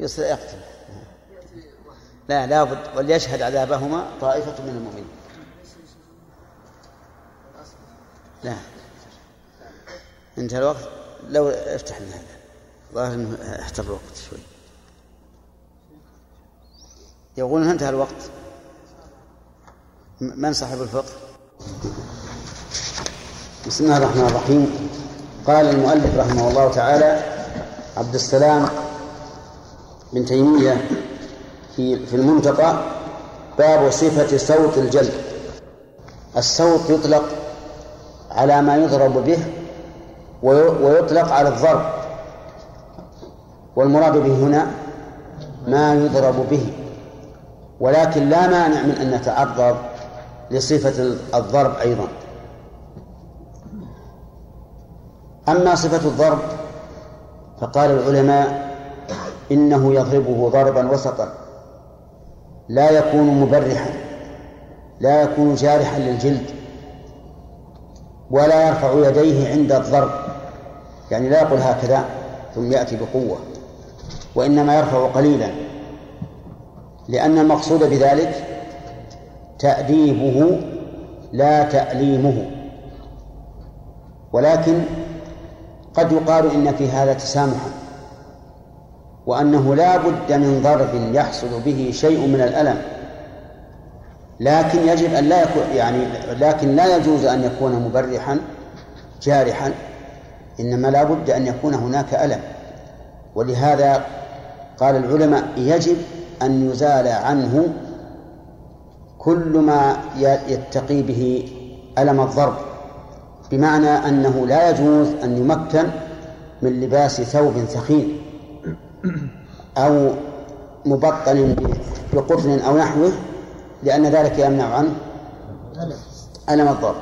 ويصل يقتل. لا لابد وليشهد عذابهما طائفة من المؤمنين. لا. انتهى الوقت. لو افتح لنا هذا. ظاهر إنه احتر الوقت شوي. يقولون انتهى الوقت. من صاحب الفقه؟ بسم الله الرحمن الرحيم. قال المؤلف رحمه الله تعالى عبد السلام بن تيمية في في المنتقى باب صفة صوت الجلد. الصوت يطلق على ما يضرب به ويطلق على الضرب. والمراد به هنا ما يضرب به. ولكن لا مانع من أن نتعرض لصفة الضرب أيضا. أما صفة الضرب فقال العلماء إنه يضربه ضربا وسطا لا يكون مبرحا لا يكون جارحا للجلد ولا يرفع يديه عند الضرب. يعني لا يقول هكذا ثم يأتي بقوة وإنما يرفع قليلا لأن المقصود بذلك تأديبه لا تأليمه. ولكن قد يقال إن في هذا تسامحا وأنه لا بد من ضرب يحصل به شيء من الألم. لكن يجب أن لا يكون يعني لكن لا يجوز أن يكون مبرحا جارحا إنما لا بد أن يكون هناك ألم. ولهذا قال العلماء يجب أن يزال عنه كل ما يتقي به ألم الضرب بمعنى أنه لا يجوز أن يمكن من لباس ثوب ثخين أو مبطل بقطن أو نحوه لأن ذلك يمنع عنه ألم الضرب.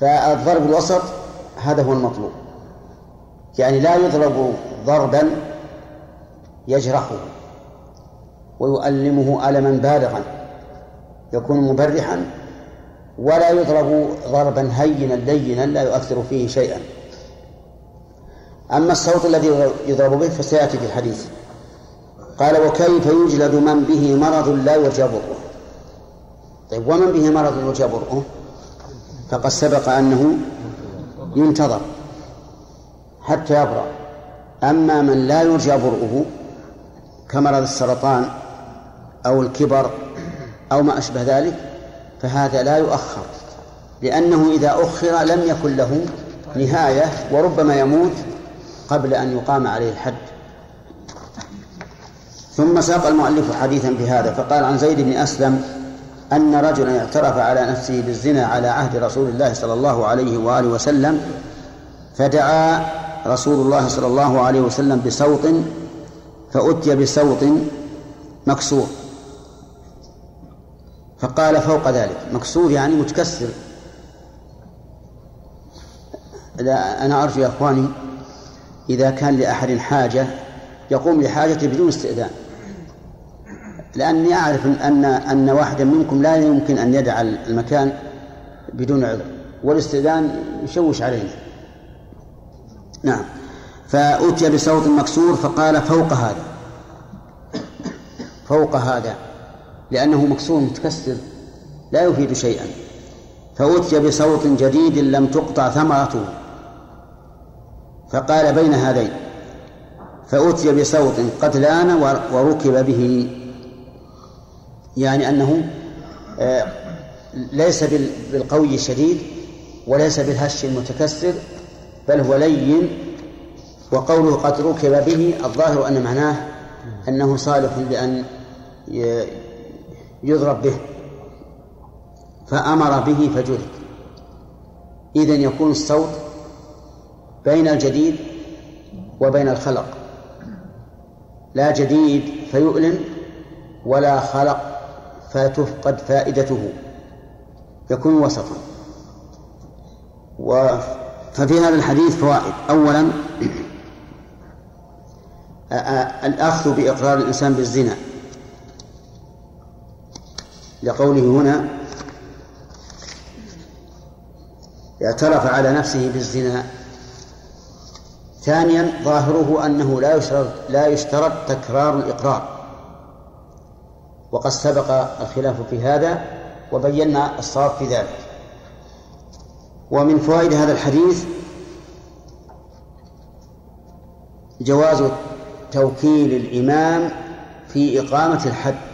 فالضرب الوسط هذا هو المطلوب يعني لا يضرب ضربا يجرحه. ويؤلمه ألما بالغا يكون مبرحا ولا يضرب ضربا هينا لينا لا يؤثر فيه شيئا. أما الصوت الذي يضرب به فسيأتي في الحديث. قال وكيف يجلد من به مرض لا يرجى برؤه طيب ومن به مرض يرجى برؤه فقد سبق أنه ينتظر حتى يبرأ. أما من لا يرجى برؤه كمرض السرطان أو الكبر أو ما أشبه ذلك فهذا لا يؤخر لأنه إذا أخر لم يكن له نهاية وربما يموت قبل أن يقام عليه الحد. ثم ساق المؤلف حديثا بهذا فقال عن زيد بن أسلم أن رجلا اعترف على نفسه بالزنا على عهد رسول الله صلى الله عليه وآله وسلم فدعا رسول الله صلى الله عليه وسلم بصوت فأتي بصوت مكسور. فقال فوق ذلك. مكسور يعني متكسر. لا أنا أرجو يا إخواني إذا كان لأحد حاجة يقوم لحاجته بدون استئذان. لأني أعرف أن أن واحدا منكم لا يمكن أن يدع المكان بدون عذر والاستئذان يشوش علينا نعم. فأتي بصوت مكسور فقال فوق هذا. فوق هذا. لأنه مكسور متكسر لا يفيد شيئا. فأتي بصوت جديد لم تقطع ثمرته. فقال بين هذين فأتي بصوت قد لأن وركب به. يعني أنه آه، ليس بالقوي الشديد وليس بالهش المتكسر بل هو لين وقوله قد ركب به الظاهر أن معناه أنه صالح لأن يضرب به. فأمر به فجلد إذن يكون الصوت بين الجديد وبين الخلق. لا جديد فيؤلم ولا خلق فتفقد فائدته. يكون وسطا. و ففي هذا الحديث فوائد. أولا الأخذ بإقرار الإنسان بالزنا. لقوله هنا اعترف على نفسه بالزنا. ثانيا ظاهره أنه لا يشترط لا يشترط تكرار الإقرار. وقد سبق الخلاف في هذا وبينا الصواب في ذلك. ومن فوائد هذا الحديث جواز توكيل الإمام في إقامة الحد.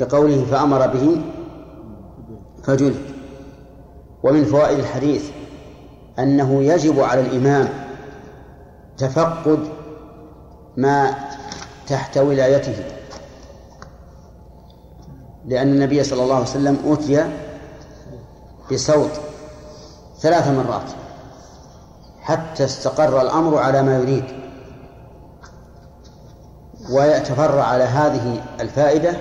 لقوله فأمر به فجلد ومن فوائد الحديث أنه يجب على الإمام تفقد ما تحت ولايته. لأن النبي صلى الله عليه وسلم أوتي بصوت ثلاث مرات حتى استقر الأمر على ما يريد. ويتفرع على هذه الفائدة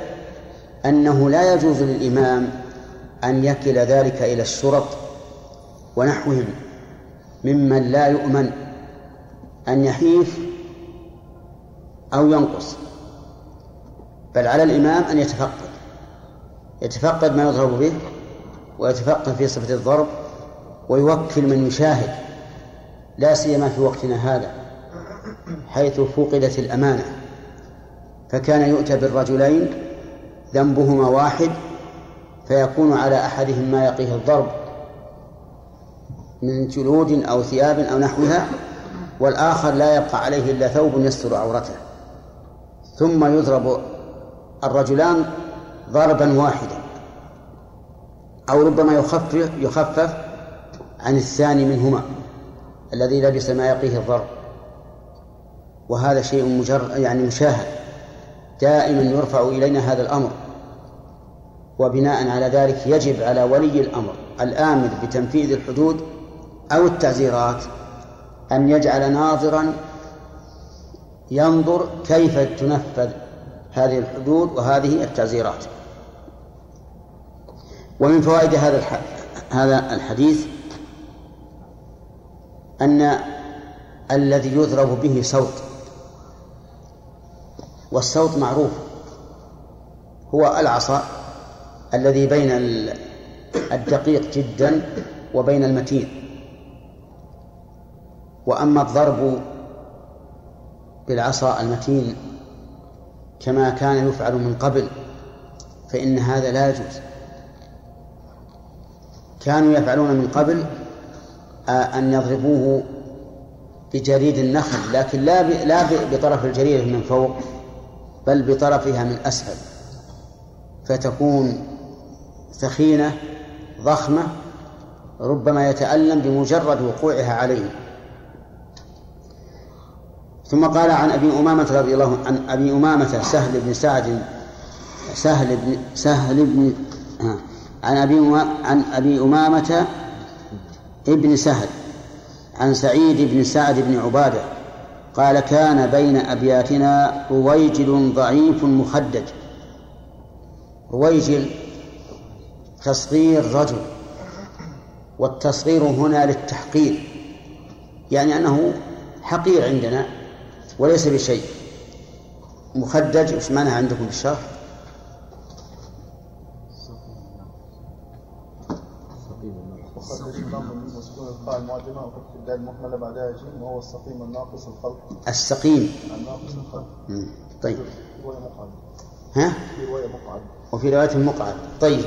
أنه لا يجوز للإمام أن يكل ذلك إلى الشرط ونحوهم ممن لا يؤمن أن يحيف أو ينقص. بل على الإمام أن يتفقد يتفقد ما يضرب به ويتفقد في صفة الضرب ويوكل من يشاهد لا سيما في وقتنا هذا حيث فقدت الأمانة. فكان يؤتى بالرجلين ذنبهما واحد فيكون على أحدهم ما يقيه الضرب من جلود أو ثياب أو نحوها والآخر لا يبقى عليه إلا ثوب يستر عورته. ثم يضرب الرجلان ضربا واحدا أو ربما يخفف يخفف عن الثاني منهما الذي لبس ما يقيه الضرب. وهذا شيء مجرد يعني مشاهد. دائما يرفع إلينا هذا الأمر. وبناء على ذلك يجب على ولي الأمر الآمر بتنفيذ الحدود أو التعزيرات أن يجعل ناظرا ينظر كيف تنفذ هذه الحدود وهذه التعزيرات. ومن فوائد هذا هذا الحديث أن الذي يضرب به صوت والصوت معروف. هو العصا الذي بين الدقيق جدا وبين المتين. وأما الضرب بالعصا المتين كما كان يفعل من قبل فإن هذا لا يجوز. كانوا يفعلون من قبل أن يضربوه بجريد النخل لكن لا لا بطرف الجريدة من فوق. بل بطرفها من أسفل فتكون ثخينة ضخمة ربما يتألم بمجرد وقوعها عليه. ثم قال عن أبي أمامة رضي الله عن أبي أمامة سهل بن سعد سهل بن سهل بن عن أبي عن أبي أمامة ابن سهل عن سعيد بن سعد بن عبادة قال كان بين ابياتنا رويجل ضعيف مخدج رويجل تصغير رجل والتصغير هنا للتحقير يعني انه حقير عندنا وليس بشيء مخدج وش معناها عندكم بالشرح؟ وهو السقيم الناقص الخلق. السقيم. الناقص الخلق. طيب. رواية مقعد. ها؟ في رواية مقعد. وفي رواية مقعد. طيب.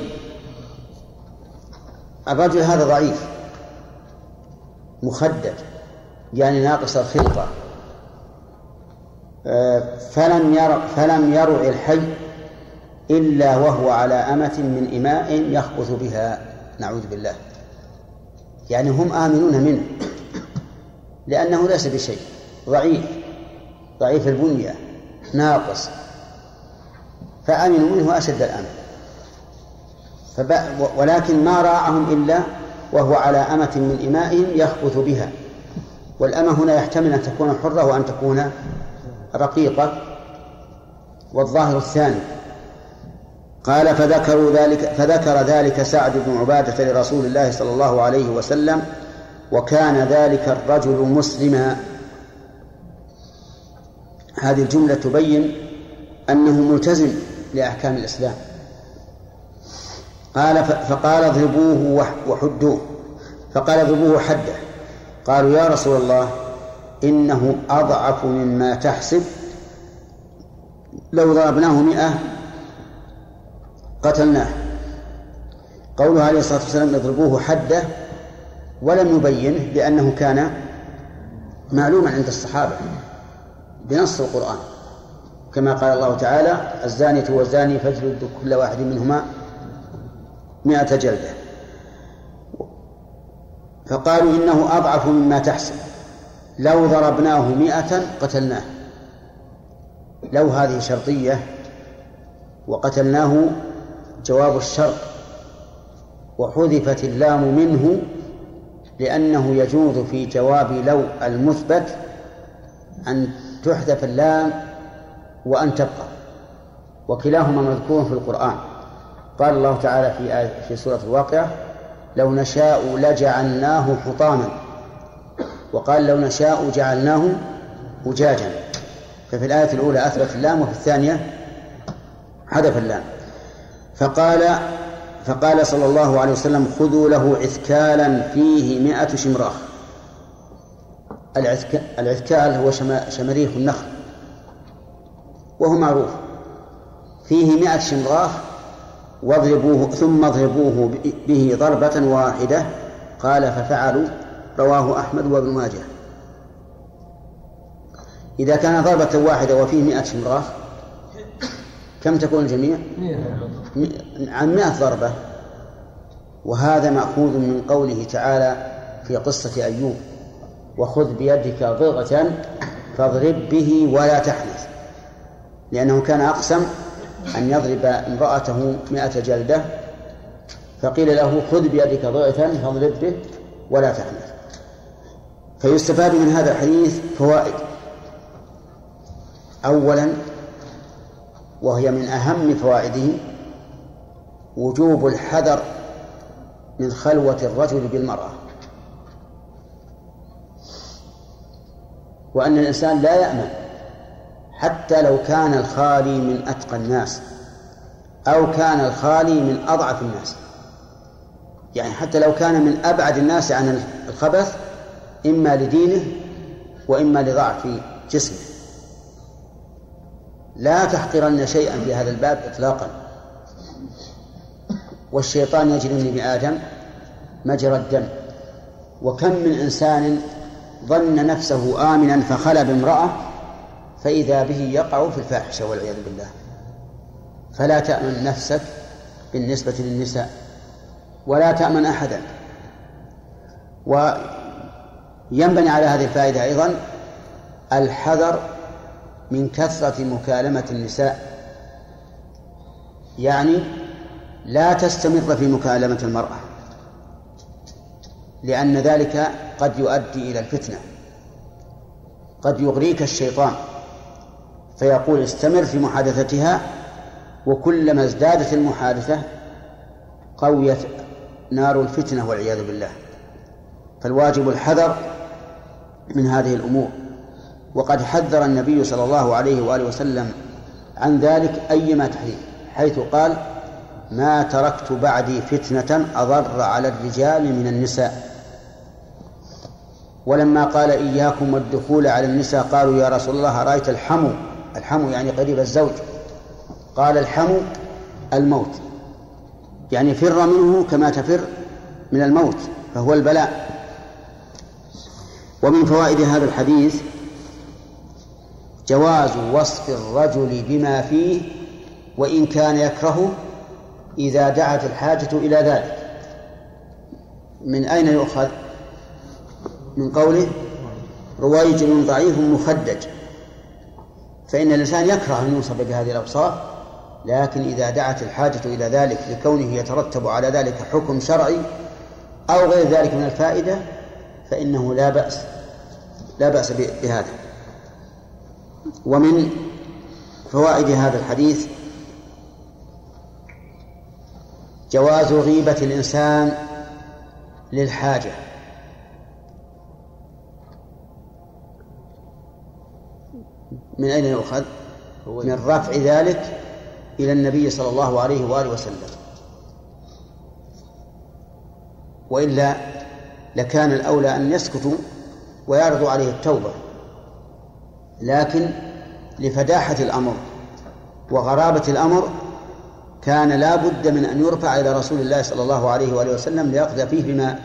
الرجل هذا ضعيف. مخدج يعني ناقص الخلقة فلم ير فلم يرع الحي إلا وهو على أمة من إماء يخبث بها. نعوذ بالله. يعني هم آمنون منه. لأنه ليس بشيء. ضعيف. ضعيف البنية. ناقص. فأمنوا منه أشد الأمن. ولكن ما راعهم إلا وهو على أمة من إمائهم يخبث بها. والأمة هنا يحتمل أن تكون حرة وأن تكون رقيقة. والظاهر الثاني. قال فذكروا ذلك فذكر ذلك سعد بن عبادة لرسول الله صلى الله عليه وسلم وكان ذلك الرجل مسلما. هذه الجملة تبين أنه ملتزم لأحكام الإسلام. قال فقال اضربوه وحدوه. فقال اضربوه حده. قالوا يا رسول الله إنه أضعف مما تحسب. لو ضربناه مئة قتلناه. قوله عليه الصلاة والسلام اضربوه حده ولم يبينه لأنه كان معلوما عند الصحابة بنص القرآن. كما قال الله تعالى الزانية والزاني فاجلدوا كل واحد منهما مئة جلدة. فقالوا إنه أضعف مما تحسب. لو ضربناه مئة قتلناه. لو هذه شرطية وقتلناه جواب الشرط وحذفت اللام منه لأنه يجوز في جواب لو المثبت أن تحذف اللام وأن تبقى وكلاهما مذكور في القرآن. قال الله تعالى في آية في سورة الواقعة لو نشاء لجعلناه حطاما وقال لو نشاء جعلناه أجاجا ففي الآية الأولى أثبت اللام وفي الثانية حذف اللام. فقال فقال صلى الله عليه وسلم خذوا له عثكالا فيه مئة شمراخ. العثكال هو شمريخ النخل. وهو معروف. فيه مئة شمراخ واضربوه ثم اضربوه به ضربة واحدة. قال ففعلوا. رواه أحمد وابن ماجه. إذا كان ضربة واحدة وفيه مئة شمراخ كم تكون الجميع؟ عن مئة ضربة. وهذا مأخوذ من قوله تعالى في قصة أيوب وخذ بيدك ضغة فاضرب به ولا تحنث. لأنه كان أقسم أن يضرب امرأته مئة جلدة فقيل له خذ بيدك ضغة فاضرب به ولا تحنث. فيستفاد من هذا الحديث فوائد. أولا وهي من أهم فوائده وجوب الحذر من خلوة الرجل بالمرأة. وأن الإنسان لا يأمن حتى لو كان الخالي من أتقى الناس أو كان الخالي من أضعف الناس. يعني حتى لو كان من أبعد الناس عن الخبث إما لدينه وإما لضعف جسمه. لا تحقرن شيئا في هذا الباب إطلاقا. والشيطان يجري من ابن آدم مجرى الدم. وكم من إنسان ظن نفسه آمنا فخلى بامرأة فإذا به يقع في الفاحشة والعياذ بالله. فلا تأمن نفسك بالنسبة للنساء ولا تأمن أحدا. وينبني على هذه الفائدة أيضا الحذر من كثرة مكالمة النساء. يعني لا تستمر في مكالمة المرأة لأن ذلك قد يؤدي إلى الفتنة قد يغريك الشيطان. فيقول استمر في محادثتها وكلما ازدادت المحادثة قويت نار الفتنة والعياذ بالله. فالواجب الحذر من هذه الأمور. وقد حذر النبي صلى الله عليه وآله وسلم عن ذلك أيما تحذير حيث قال ما تركت بعدي فتنة أضر على الرجال من النساء. ولما قال إياكم والدخول على النساء قالوا يا رسول الله رأيت الحمو؟ الحمو يعني قريب الزوج. قال الحمو الموت يعني فر منه كما تفر من الموت فهو البلاء. ومن فوائد هذا الحديث جواز وصف الرجل بما فيه وإن كان يكرهه إذا دعت الحاجة إلى ذلك. من أين يؤخذ؟ من قوله رويجل ضعيف مخدج. فإن الإنسان يكره أن يوصف بهذه الأوصاف لكن إذا دعت الحاجة إلى ذلك لكونه يترتب على ذلك حكم شرعي أو غير ذلك من الفائدة فإنه لا بأس لا بأس بهذا. ومن فوائد هذا الحديث جواز غيبة الإنسان للحاجة. من أين يؤخذ؟ من رفع ذلك إلى النبي صلى الله عليه وآله وسلم. وإلا لكان الأولى أن يسكتوا ويعرضوا عليه التوبة. لكن لفداحة الأمر وغرابة الأمر كان لا بد من أن يرفع إلى رسول الله صلى الله عليه وآله وسلم ليقضي فيه بما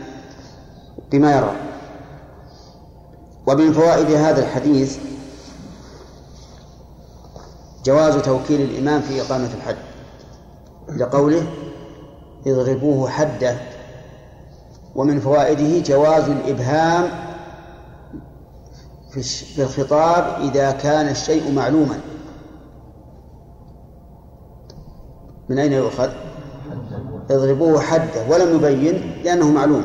بما يرى. ومن فوائد هذا الحديث جواز توكيل الإمام في إقامة الحد لقوله اضربوه حده. ومن فوائده جواز الإبهام في الخطاب إذا كان الشيء معلوما. من أين يؤخذ؟ اضربوه حده ولم يبين لأنه معلوم.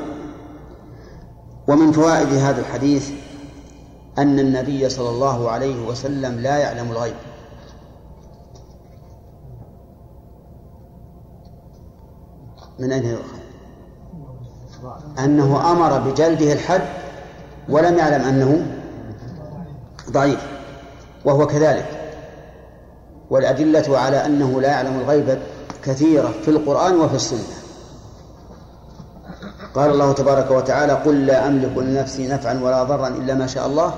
ومن فوائد هذا الحديث أن النبي صلى الله عليه وسلم لا يعلم الغيب. من أين يؤخذ؟ أنه أمر بجلده الحد ولم يعلم أنه ضعيف وهو كذلك. والأدلة على أنه لا يعلم الغيب كثيرة في القرآن وفي السنة. قال الله تبارك وتعالى قل لا أملك لنفسي نفعا ولا ضرا إلا ما شاء الله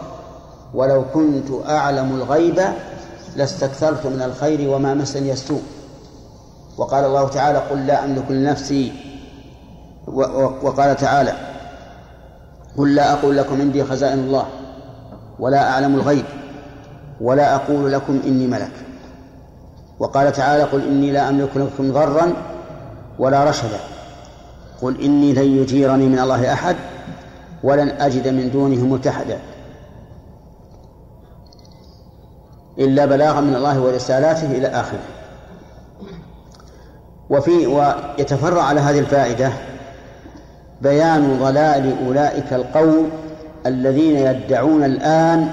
ولو كنت أعلم الغيب لاستكثرت من الخير وما مسني السوء. وقال الله تعالى قل لا أملك لنفسي. وقال تعالى قل لا أقول لكم عندي خزائن الله. ولا أعلم الغيب ولا أقول لكم إني ملك. وقال تعالى قل إني لا أملك لكم ضرا ولا رشدا. قل إني لن يجيرني من الله أحد ولن أجد من دونه ملتحدا إلا بلاغا من الله ورسالاته إلى آخره. وفي ويتفرع على هذه الفائدة بيان ضلال أولئك القوم الذين يدعون الآن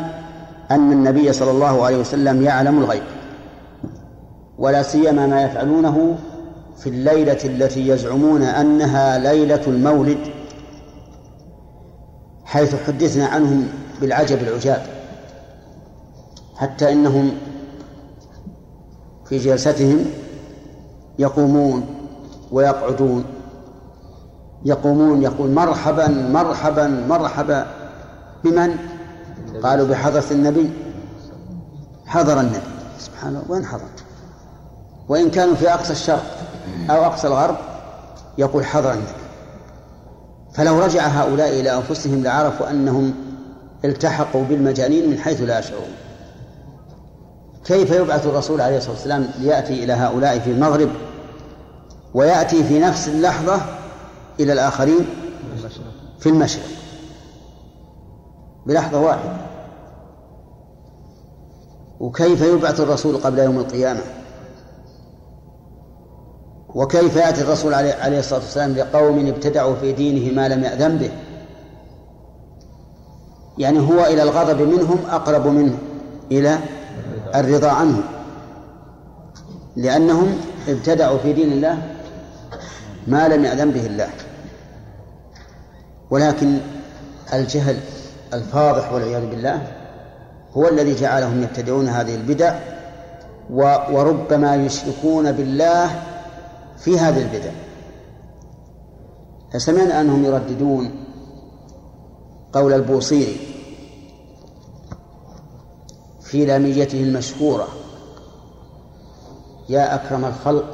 أن النبي صلى الله عليه وسلم يعلم الغيب ولا سيما ما يفعلونه في الليلة التي يزعمون أنها ليلة المولد حيث حدثنا عنهم بالعجب العجاب حتى إنهم في جلستهم يقومون ويقعدون يقومون يقول مرحبا مرحبا مرحبا. بمن؟ قالوا بحضرة النبي. حضر النبي. سبحان الله. وين حضر؟ وإن كانوا في أقصى الشرق أو أقصى الغرب يقول حضر النبي. فلو رجع هؤلاء إلى أنفسهم لعرفوا أنهم التحقوا بالمجانين من حيث لا يشعرون. كيف يبعث الرسول عليه الصلاة والسلام ليأتي إلى هؤلاء في المغرب ويأتي في نفس اللحظة إلى الآخرين في المشرق؟ بلحظة واحدة. وكيف يبعث الرسول قبل يوم القيامة؟ وكيف يأتي الرسول عليه الصلاة والسلام لقوم ابتدعوا في دينه ما لم يأذن به؟ يعني هو إلى الغضب منهم أقرب منه إلى الرضا عنهم. لأنهم ابتدعوا في دين الله ما لم يأذن به الله. ولكن الجهل الفاضح والعياذ بالله هو الذي جعلهم يبتدعون هذه البدع وربما يشركون بالله في هذه البدع. فسمعنا أنهم يرددون قول البوصيري في لاميته المشهورة يا أكرم الخلق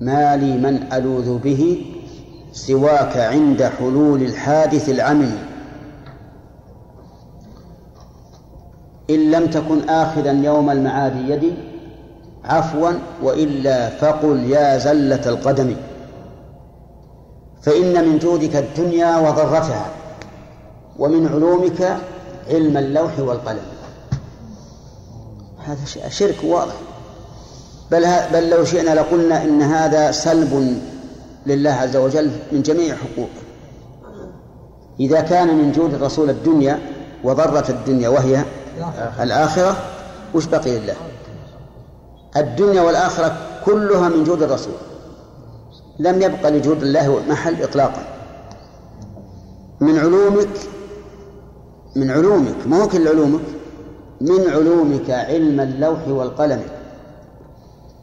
ما لي من ألوذ به سواك عند حلول الحادث العمم إن لم تكن آخذا يوم المعاد يدي عفوا وإلا فقل يا زلة القدم. فإن من جودك الدنيا وضرتها ومن علومك علم اللوح والقلم. هذا شرك واضح. بل بل لو شئنا لقلنا إن هذا سلب لله عز وجل من جميع حقوقه إذا كان من جود الرسول الدنيا وضرة الدنيا وهي الآخرة. وش بقي لله الدنيا والآخرة كلها من جود الرسول. لم يبقى لجود الله محل إطلاقا. من علومك من علومك ما هو كل علومك؟ من علومك علم اللوح والقلم.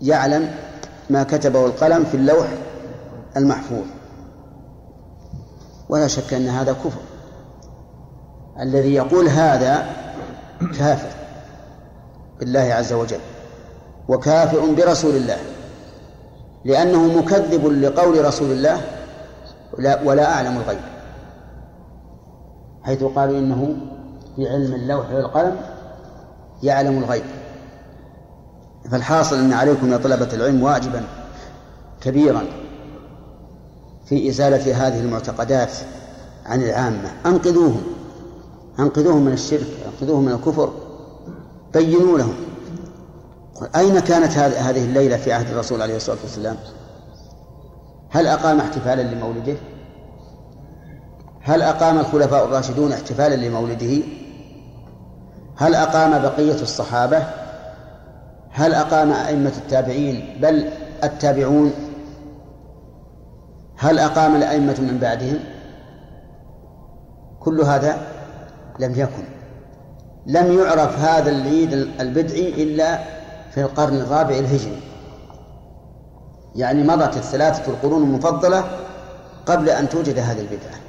يعلم ما كتبه القلم في اللوح المحفوظ. ولا شك أن هذا كفر. الذي يقول هذا كافر بالله عز وجل وكافر برسول الله لأنه مكذب لقول رسول الله ولا أعلم الغيب حيث قالوا إنه في علم اللوح والقلم يعلم الغيب. فالحاصل أن عليكم يا طلبة العلم واجبا كبيرا في إزالة هذه المعتقدات عن العامة. أنقذوهم أنقذوهم من الشرك. أنقذوهم من الكفر بينوا لهم. أين كانت هذه الليلة في عهد الرسول عليه الصلاة والسلام؟ هل أقام احتفالا لمولده؟ هل أقام الخلفاء الراشدون احتفالا لمولده؟ هل أقام بقية الصحابة؟ هل أقام أئمة التابعين؟ بل التابعون. هل أقام الأئمة من بعدهم؟ كل هذا لم يكن. لم يعرف هذا العيد البدعي إلا في القرن الرابع الهجري. يعني مضت الثلاثة القرون المفضلة قبل أن توجد هذه البدعة.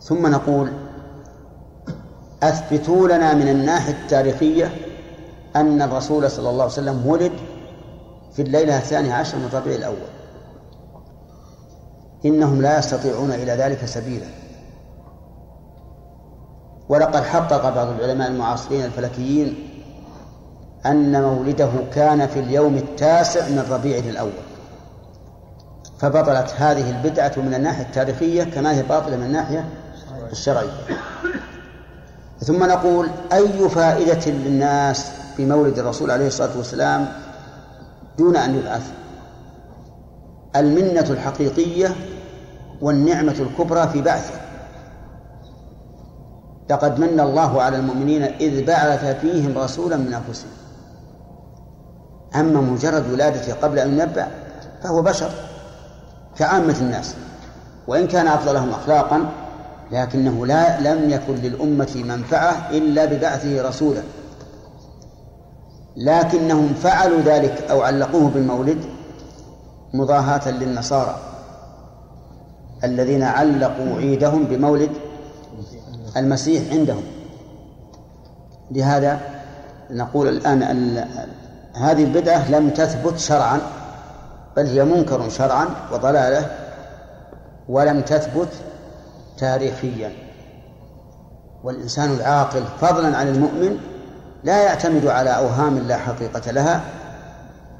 ثم نقول أثبتوا لنا من الناحية التاريخية أن الرسول صلى الله عليه وسلم ولد في الليلة الثانية عشر من ربيع الأول. إنهم لا يستطيعون إلى ذلك سبيلا. ولقد حقق بعض العلماء المعاصرين الفلكيين أن مولده كان في اليوم التاسع من ربيع الأول. فبطلت هذه البدعة من الناحية التاريخية كما هي باطلة من الناحية الشرعية. ثم نقول أي فائدة للناس بمولد الرسول عليه الصلاة والسلام دون أن يبعث؟ المنة الحقيقية والنعمة الكبرى في بعثه. لقد من الله على المؤمنين إذ بعث فيهم رسولا من أنفسهم. أما مجرد ولادته قبل أن ينبأ فهو بشر كعامة الناس وإن كان أفضلهم أخلاقا لكنه لا لم يكن للأمة منفعة إلا ببعثه رسولا لكنهم فعلوا ذلك أو علقوه بالمولد مضاهاة للنصارى الذين علقوا عيدهم بمولد المسيح عندهم. لهذا نقول الآن هذه البدعة لم تثبت شرعا بل هي منكر شرعا وضلالة ولم تثبت تاريخيا. والإنسان العاقل فضلا عن المؤمن لا يعتمد على أوهام لا حقيقة لها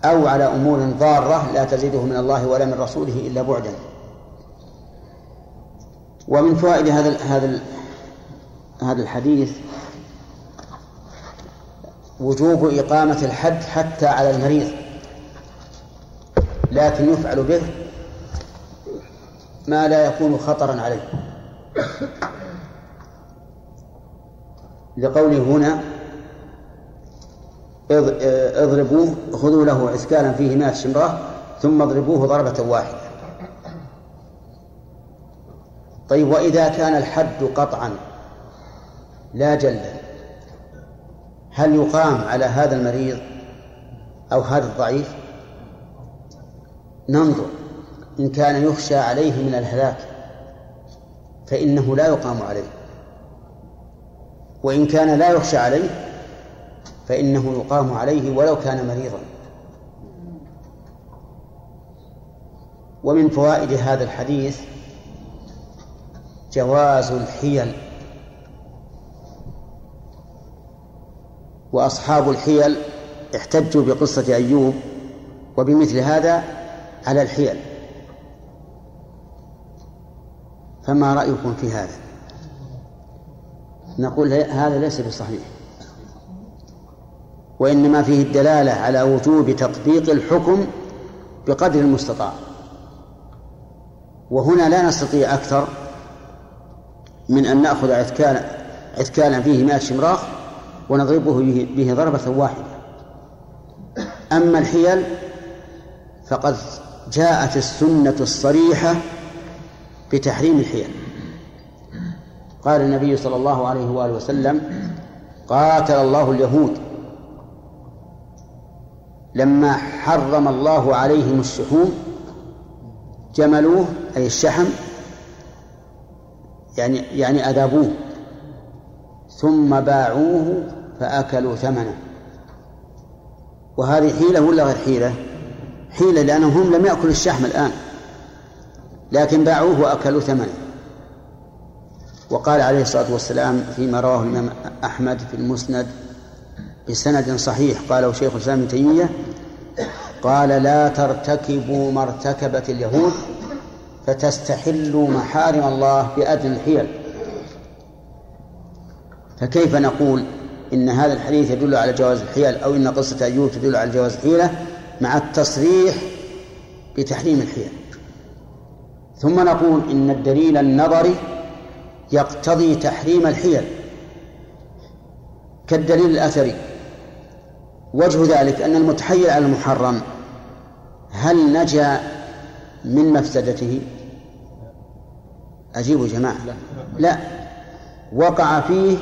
أو على أمور ضارة لا تزيده من الله ولا من رسوله إلا بعدا. ومن فوائد هذا هذا هذا الحديث وجوب إقامة الحد حتى على المريض لكن يفعل به ما لا يكون خطرا عليه. لقوله هنا اضربوه خذوا له عسكالا فيه مائة شمرة ثم اضربوه ضربة واحدة. طيب وإذا كان الحد قطعا لا جلدا هل يقام على هذا المريض أو هذا الضعيف؟ ننظر. إن كان يخشى عليه من الهلاك فإنه لا يقام عليه. وإن كان لا يخشى عليه فإنه يقام عليه ولو كان مريضا. ومن فوائد هذا الحديث جواز الحيل. وأصحاب الحيل احتجوا بقصة أيوب وبمثل هذا على الحيل. فما رأيكم في هذا؟ نقول هذا ليس بصحيح. وإنما فيه الدلالة على وجوب تطبيق الحكم بقدر المستطاع. وهنا لا نستطيع أكثر من أن نأخذ عثكالا عثكالا فيه مائة شمراخ ونضربه به ضربة واحدة. أما الحيل فقد جاءت السنة الصريحة بتحريم الحيل. قال النبي صلى الله عليه وآله وسلم قاتل الله اليهود لما حرم الله عليهم الشحوم جملوه أي الشحم يعني يعني أذابوه ثم باعوه فأكلوا ثمنه. وهذه حيلة ولا غير حيلة؟ حيلة لأنهم هم لم يأكلوا الشحم الآن لكن باعوه وأكلوا ثمنه. وقال عليه الصلاة والسلام فيما رواه الإمام أحمد في المسند بسند صحيح قاله شيخ الإسلام ابن تيمية قال لا ترتكبوا ما ارتكبت اليهود فتستحلوا محارم الله بأدنى الحيل. فكيف نقول إن هذا الحديث يدل على جواز الحيل أو إن قصة أيوب تدل على جواز الحيلة مع التصريح بتحريم الحيل. ثم نقول إن الدليل النظري يقتضي تحريم الحيل كالدليل الأثري. وجه ذلك أن المتحيل على المحرم هل نجا من مفسدته؟ أجيبوا جماعة. لا. وقع فيه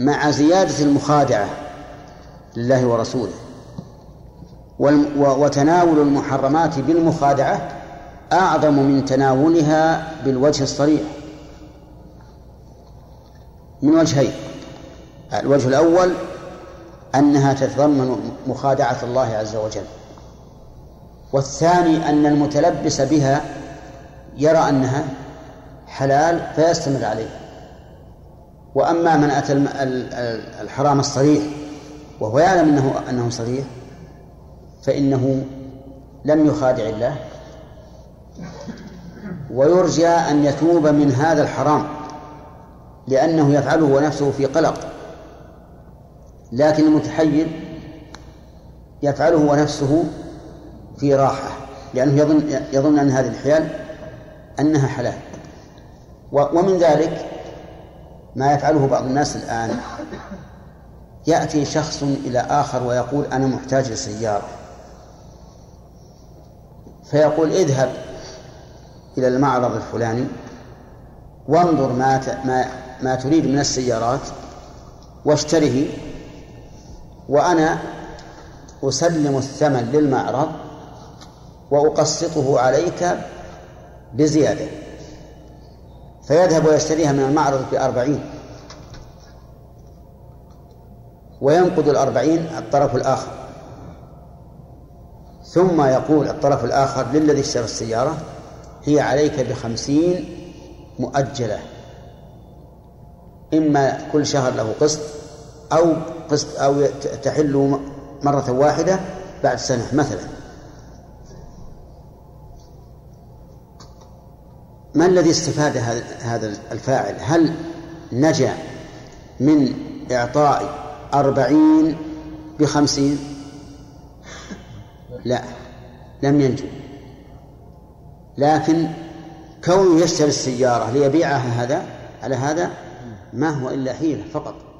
مع زيادة المخادعة لله ورسوله. وتناول المحرمات بالمخادعة أعظم من تناولها بالوجه الصريح. من وجهين. الوجه الأول أنها تتضمن مخادعة الله عز وجل. والثاني أن المتلبس بها يرى أنها حلال فيستمر عليه وأما من أتى الحرام الصريح وهو يعلم أنه أنه صريح فإنه لم يخادع الله ويرجى أن يتوب من هذا الحرام لأنه يفعله ونفسه في قلق. لكن المتحيل يفعله ونفسه في راحة لأنه يظن يظن أن هذه الحيال أنها حلال. ومن ذلك ما يفعله بعض الناس الآن. يأتي شخص إلى آخر ويقول أنا محتاج لسيارة. فيقول اذهب إلى المعرض الفلاني وانظر ما ما تريد من السيارات واشتره وأنا أسلم الثمن للمعرض وأقسطه عليك بزيادة. فيذهب ويشتريها من المعرض بأربعين وينقض الأربعين الطرف الآخر. ثم يقول الطرف الآخر للذي اشترى السيارة هي عليك بخمسين مؤجلة. إما كل شهر له قسط أو قسط أو تحل مرة واحدة بعد سنة مثلا. ما الذي استفاد هذا الفاعل؟ هل نجا من إعطاء أربعين بخمسين؟ لا لم ينجو. لكن كونه يشتري السيارة ليبيعها هذا على هذا ما هو إلا حيلة فقط.